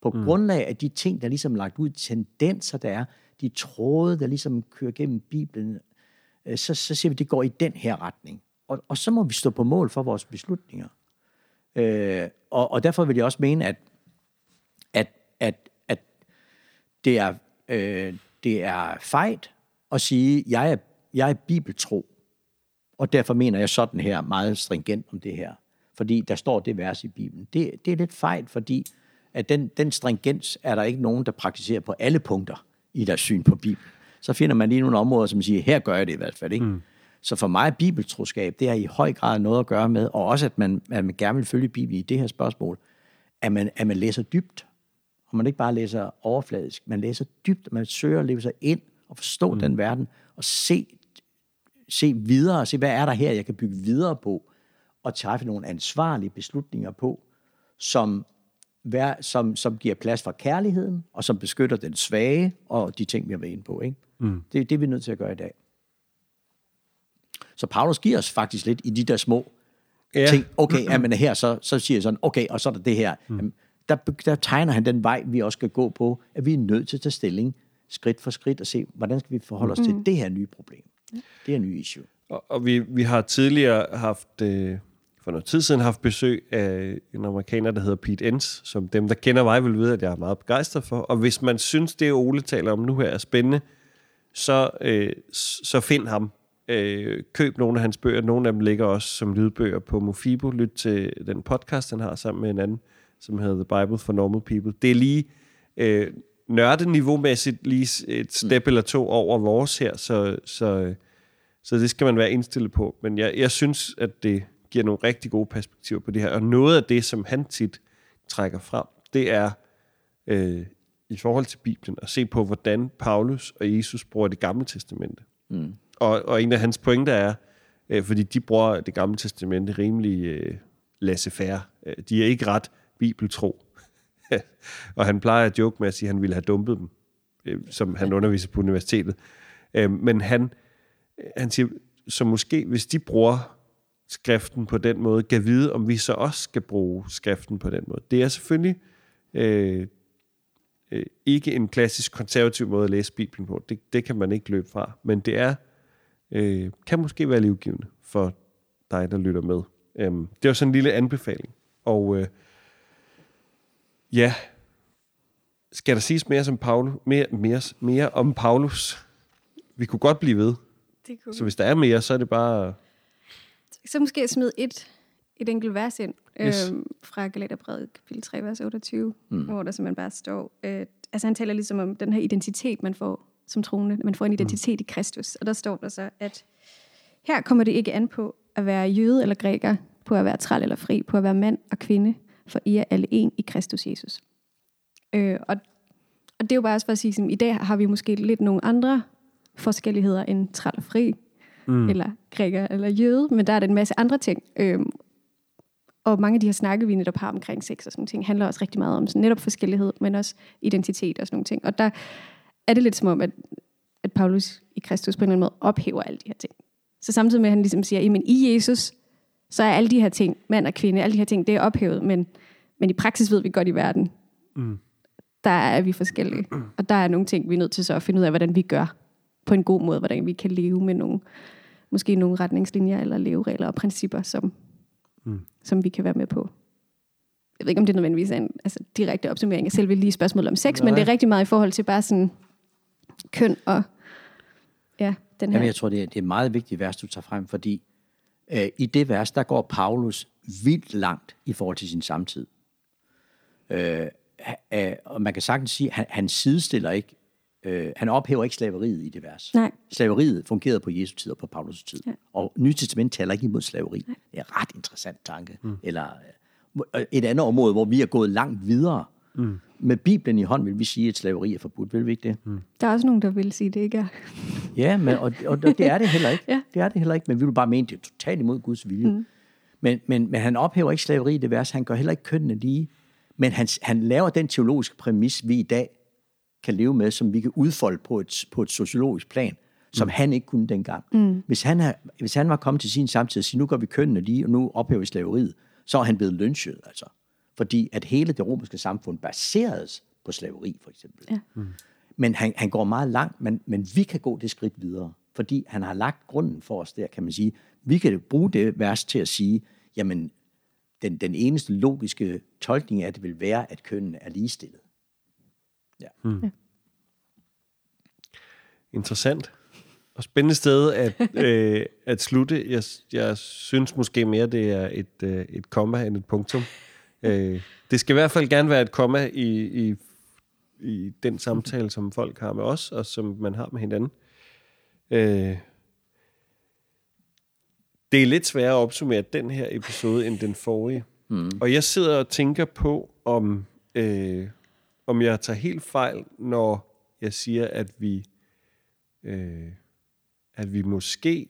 På mm. grundlag af de ting, der ligesom er lagt ud, tendenser der er, de tråde, der ligesom kører gennem Bibelen, øh, så, så siger vi, det går i den her retning. Og, og så må vi stå på mål for vores beslutninger. Øh, og, og derfor vil jeg også mene, at, at, at, at det, er, øh, det er fejt at sige, jeg er, jeg er bibeltro, og derfor mener jeg sådan her meget stringent om det her. Fordi der står det vers i Bibelen. Det, det er lidt fejl, fordi at den, den stringens er der ikke nogen, der praktiserer på alle punkter i deres syn på Bibelen. Så finder man lige nogle områder, som siger, her gør jeg det i hvert fald. Ikke? Mm. Så for mig, bibeltroskab, det har i høj grad noget at gøre med, og også at man, at man gerne vil følge Bibelen i det her spørgsmål, at man, at man læser dybt, og man ikke bare læser overfladisk, man læser dybt, man søger at leve sig ind og forstå mm. den verden, og se, se videre, se hvad er der her, jeg kan bygge videre på, og træffe nogle ansvarlige beslutninger på, som, som, som giver plads for kærligheden, og som beskytter den svage, og de ting, vi har været inde på. Ikke? Mm. Det er det, vi er nødt til at gøre i dag. Så Paulus giver os faktisk lidt i de der små ja. ting. Okay, er man her, så, så siger jeg sådan, okay, og så er der det her. Mm. Jamen, der, der tegner han den vej, vi også skal gå på, at vi er nødt til at tage stilling skridt for skridt og se, hvordan skal vi forholde os mm. til det her nye problem. Det her nye issue. Og, og vi, vi har tidligere haft, øh, for noget tid siden, haft besøg af en amerikaner, der hedder Pete Enns, som dem, der kender mig, vil vide, at jeg er meget begejstret for. Og hvis man synes, det Ole taler om nu her er spændende, så, øh, så find ham øh, køb nogle af hans bøger. Nogle af dem ligger også som lydbøger på Mofibo. Lyt til den podcast, han har sammen med en anden, som hedder The Bible for Normal People. Det er lige øh, nørdeniveau-mæssigt lige et step mm. eller to over vores her, så, så, så det skal man være indstillet på. Men jeg, jeg synes, at det giver nogle rigtig gode perspektiver på det her. Og noget af det, som han tit trækker frem, det er øh, i forhold til Bibelen, at se på, hvordan Paulus og Jesus bruger det gamle testamente. Mm. Og, og en af hans pointer er, øh, fordi de bruger det gamle testamente rimelig øh, laissez-faire. Øh, de er ikke ret bibeltro. [laughs] og han plejer at joke med at sige, at han ville have dumpet dem, øh, som han underviser på universitetet. Øh, men han, øh, han siger, så måske hvis de bruger skriften på den måde, kan vide, om vi så også skal bruge skriften på den måde. Det er selvfølgelig øh, øh, ikke en klassisk konservativ måde at læse Bibelen på. Det, det kan man ikke løbe fra. Men det er øh, kan måske være livgivende for dig, der lytter med. Øhm, det var sådan en lille anbefaling. Og øh, ja, skal der siges mere, som Paulus, mere, mere, mere om Paulus? Vi kunne godt blive ved. Det kunne. Så hvis der er mere, så er det bare... Så måske smid et, et enkelt vers ind yes. øhm, fra Galaterbrevet kapitel 3, vers 28, mm. hvor der simpelthen bare står, øh, altså han taler ligesom om den her identitet, man får som troende. Man får en identitet mm. i Kristus. Og der står der så, at her kommer det ikke an på at være jøde eller græker, på at være træl eller fri, på at være mand og kvinde, for I er alle en i Kristus Jesus. Øh, og, og det er jo bare også for at sige, at i dag har vi måske lidt nogle andre forskelligheder end træl og fri, mm. eller græker eller jøde, men der er der en masse andre ting. Øh, og mange af de her snakke, vi netop har omkring sex og sådan ting, handler også rigtig meget om sådan netop forskellighed, men også identitet og sådan nogle ting. Og der, er det lidt som om, at, at Paulus i Kristus på en eller anden måde ophæver alle de her ting. Så samtidig med, at han ligesom siger, at i Jesus, så er alle de her ting, mand og kvinde, alle de her ting, det er ophævet, men, men i praksis ved vi godt i verden, mm. der er vi forskellige. Og der er nogle ting, vi er nødt til så at finde ud af, hvordan vi gør på en god måde, hvordan vi kan leve med nogle, måske nogle retningslinjer eller leveregler og principper, som, mm. som vi kan være med på jeg ved ikke, om det er nødvendigvis er en altså, direkte opsummering af selve lige spørgsmålet om sex, Nej. men det er rigtig meget i forhold til bare sådan køn og ja, den her. Jamen, jeg tror, det er, det er et meget vigtigt vers, du tager frem, fordi øh, i det vers, der går Paulus vildt langt i forhold til sin samtid. Øh, øh, og man kan sagtens sige, at han, han sidestiller ikke, øh, han ophæver ikke slaveriet i det vers. Nej. Slaveriet fungerede på Jesu tid og på Paulus tid. Ja. Og Nyt Testament taler ikke imod slaveri. Nej. Det er en ret interessant tanke. Mm. Eller et andet område, hvor vi er gået langt videre. Mm. Med Bibelen i hånd vil vi sige, at slaveri er forbudt, vil vi ikke det? Mm. Der er også nogen, der vil sige, at det ikke er. ja, men, og, og, og det er det heller ikke. [laughs] ja. Det er det heller ikke, men vi vil bare mene, at det er totalt imod Guds vilje. Mm. Men, men, men han ophæver ikke slaveri i det vers, han gør heller ikke kønnene lige. Men han, han laver den teologiske præmis, vi i dag kan leve med, som vi kan udfolde på et, på et sociologisk plan, som mm. han ikke kunne dengang. Mm. Hvis, han er, hvis han var kommet til sin samtid og sige, nu gør vi kønnene lige, og nu ophæver vi slaveriet, så er han blevet lynchet, altså. Fordi at hele det romerske samfund baseredes på slaveri, for eksempel. Ja. Mm. Men han, han går meget langt, men, men vi kan gå det skridt videre, fordi han har lagt grunden for os der, kan man sige. Vi kan bruge det vers til at sige, jamen, den, den eneste logiske tolkning af det vil være, at kønnen er ligestillet. Ja. Hmm. Interessant. Og spændende sted at, [laughs] øh, at slutte. Jeg, jeg synes måske mere, det er et, øh, et komma end et punktum. Øh, det skal i hvert fald gerne være et komma i, i, i den samtale, som folk har med os, og som man har med hinanden. Øh, det er lidt sværere at opsummere den her episode end den forrige. Mm. Og jeg sidder og tænker på, om, øh, om jeg tager helt fejl, når jeg siger, at vi, øh, at vi måske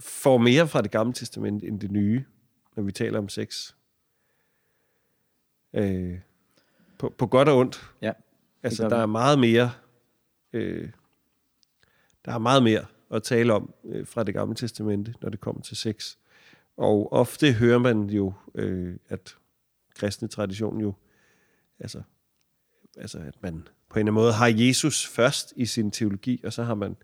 får mere fra det gamle testament end det nye, når vi taler om sex. Øh, på, på godt og ondt. Ja, altså, der er meget mere... Øh, der er meget mere at tale om øh, fra det gamle testamente, når det kommer til sex. Og ofte hører man jo, øh, at kristne tradition jo, altså, altså at man på en eller anden måde har Jesus først i sin teologi, og så har man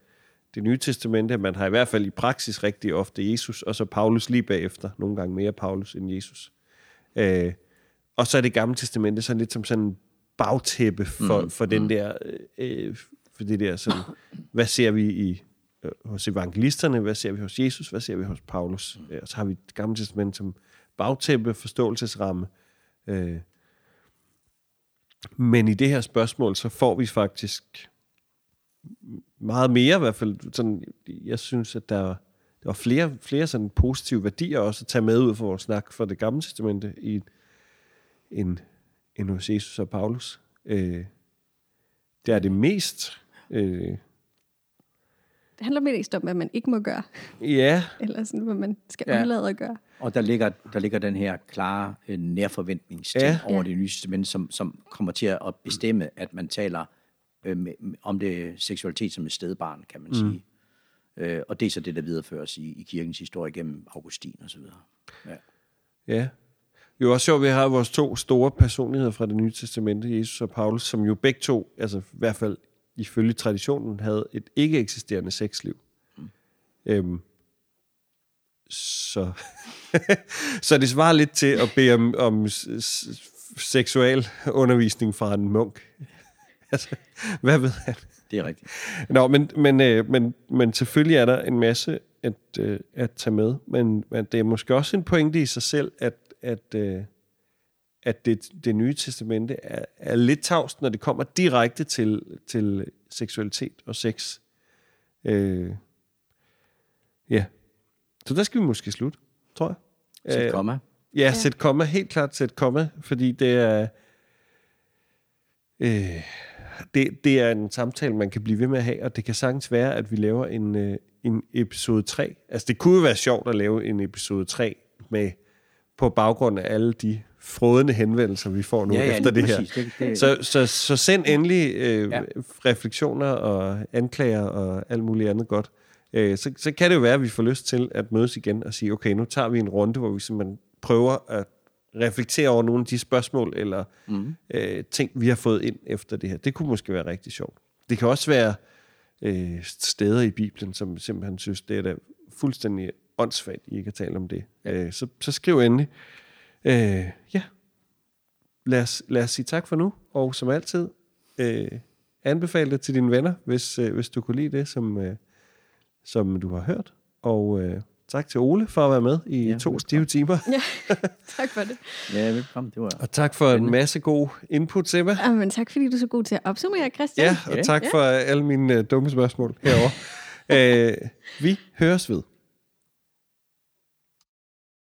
det nye testamente, man har i hvert fald i praksis rigtig ofte Jesus, og så Paulus lige bagefter, nogle gange mere Paulus end Jesus. Øh, og så er det gamle testamente sådan lidt som sådan en bagtæppe for, mm. for den mm. der, øh, for det der sådan, hvad ser vi i øh, hos evangelisterne, hvad ser vi hos Jesus, hvad ser vi hos Paulus. Mm. Og så har vi det gamle testament som bagtæppe, forståelsesramme. Øh, men i det her spørgsmål, så får vi faktisk meget mere i hvert fald. Sådan, jeg synes, at der, der var flere, flere sådan positive værdier også at tage med ud for vores snak for det gamle testamente i, end, end hos Jesus og Paulus. Øh, det er det mest... Øh, det handler mest om, hvad man ikke må gøre. Ja. [laughs] Eller sådan, hvad man skal ja. undlade at gøre. Og der ligger, der ligger den her klare øh, nærforventningsting ja. over ja. det nye testament, som, som kommer til at bestemme, at man taler øh, med, om det seksualitet som et stedbarn, kan man mm. sige. Øh, og det er så det, der videreføres i, i kirkens historie gennem Augustin og så videre. Ja. ja. Det er jo også sjovt, at vi har vores to store personligheder fra det nye testamente, Jesus og Paulus, som jo begge to, altså i hvert fald ifølge traditionen, havde et ikke eksisterende sexliv. Mm. Øhm, så, [laughs] så det svarer lidt til at bede om, om seksuel undervisning fra en munk. [laughs] altså, hvad ved han? Det er rigtigt. Nå, men, men, øh, men, men selvfølgelig er der en masse at, øh, at tage med, men, men det er måske også en pointe i sig selv, at, at, øh, at det, det nye testamente er, er lidt tavst, når det kommer direkte til, til seksualitet og sex. Øh, ja. Så der skal vi måske slutte, tror jeg. Sæt øh, komma. Ja, ja, sæt komma. Helt klart sæt komma, fordi det er... Øh, det, det er en samtale, man kan blive ved med at have, og det kan sagtens være, at vi laver en, øh, en episode 3. Altså, det kunne jo være sjovt at lave en episode 3 med på baggrund af alle de frodende henvendelser, vi får nu ja, ja, efter det præcis. her. Det, det, så, så, så send endelig øh, ja. refleksioner og anklager og alt muligt andet godt. Øh, så, så kan det jo være, at vi får lyst til at mødes igen og sige, okay, nu tager vi en runde, hvor vi simpelthen prøver at reflektere over nogle af de spørgsmål eller mm. øh, ting, vi har fået ind efter det her. Det kunne måske være rigtig sjovt. Det kan også være øh, steder i Bibelen, som simpelthen synes, det er da fuldstændig åndssvagt, I ikke at tale om det. Ja. Øh, så, så skriv endelig. Øh, ja. Lad os, lad os sige tak for nu, og som altid, øh, anbefale det til dine venner, hvis, øh, hvis du kunne lide det, som, øh, som du har hørt. Og øh, tak til Ole for at være med i ja, to stive timer. Ja, [laughs] tak for det. Ja, velkommen. Det var og tak for en masse god input, Sebba. Ja, men tak fordi du er så god til at opsummere, Christian. Ja, og tak ja. for alle mine uh, dumme spørgsmål herovre. uh, [laughs] vi høres ved.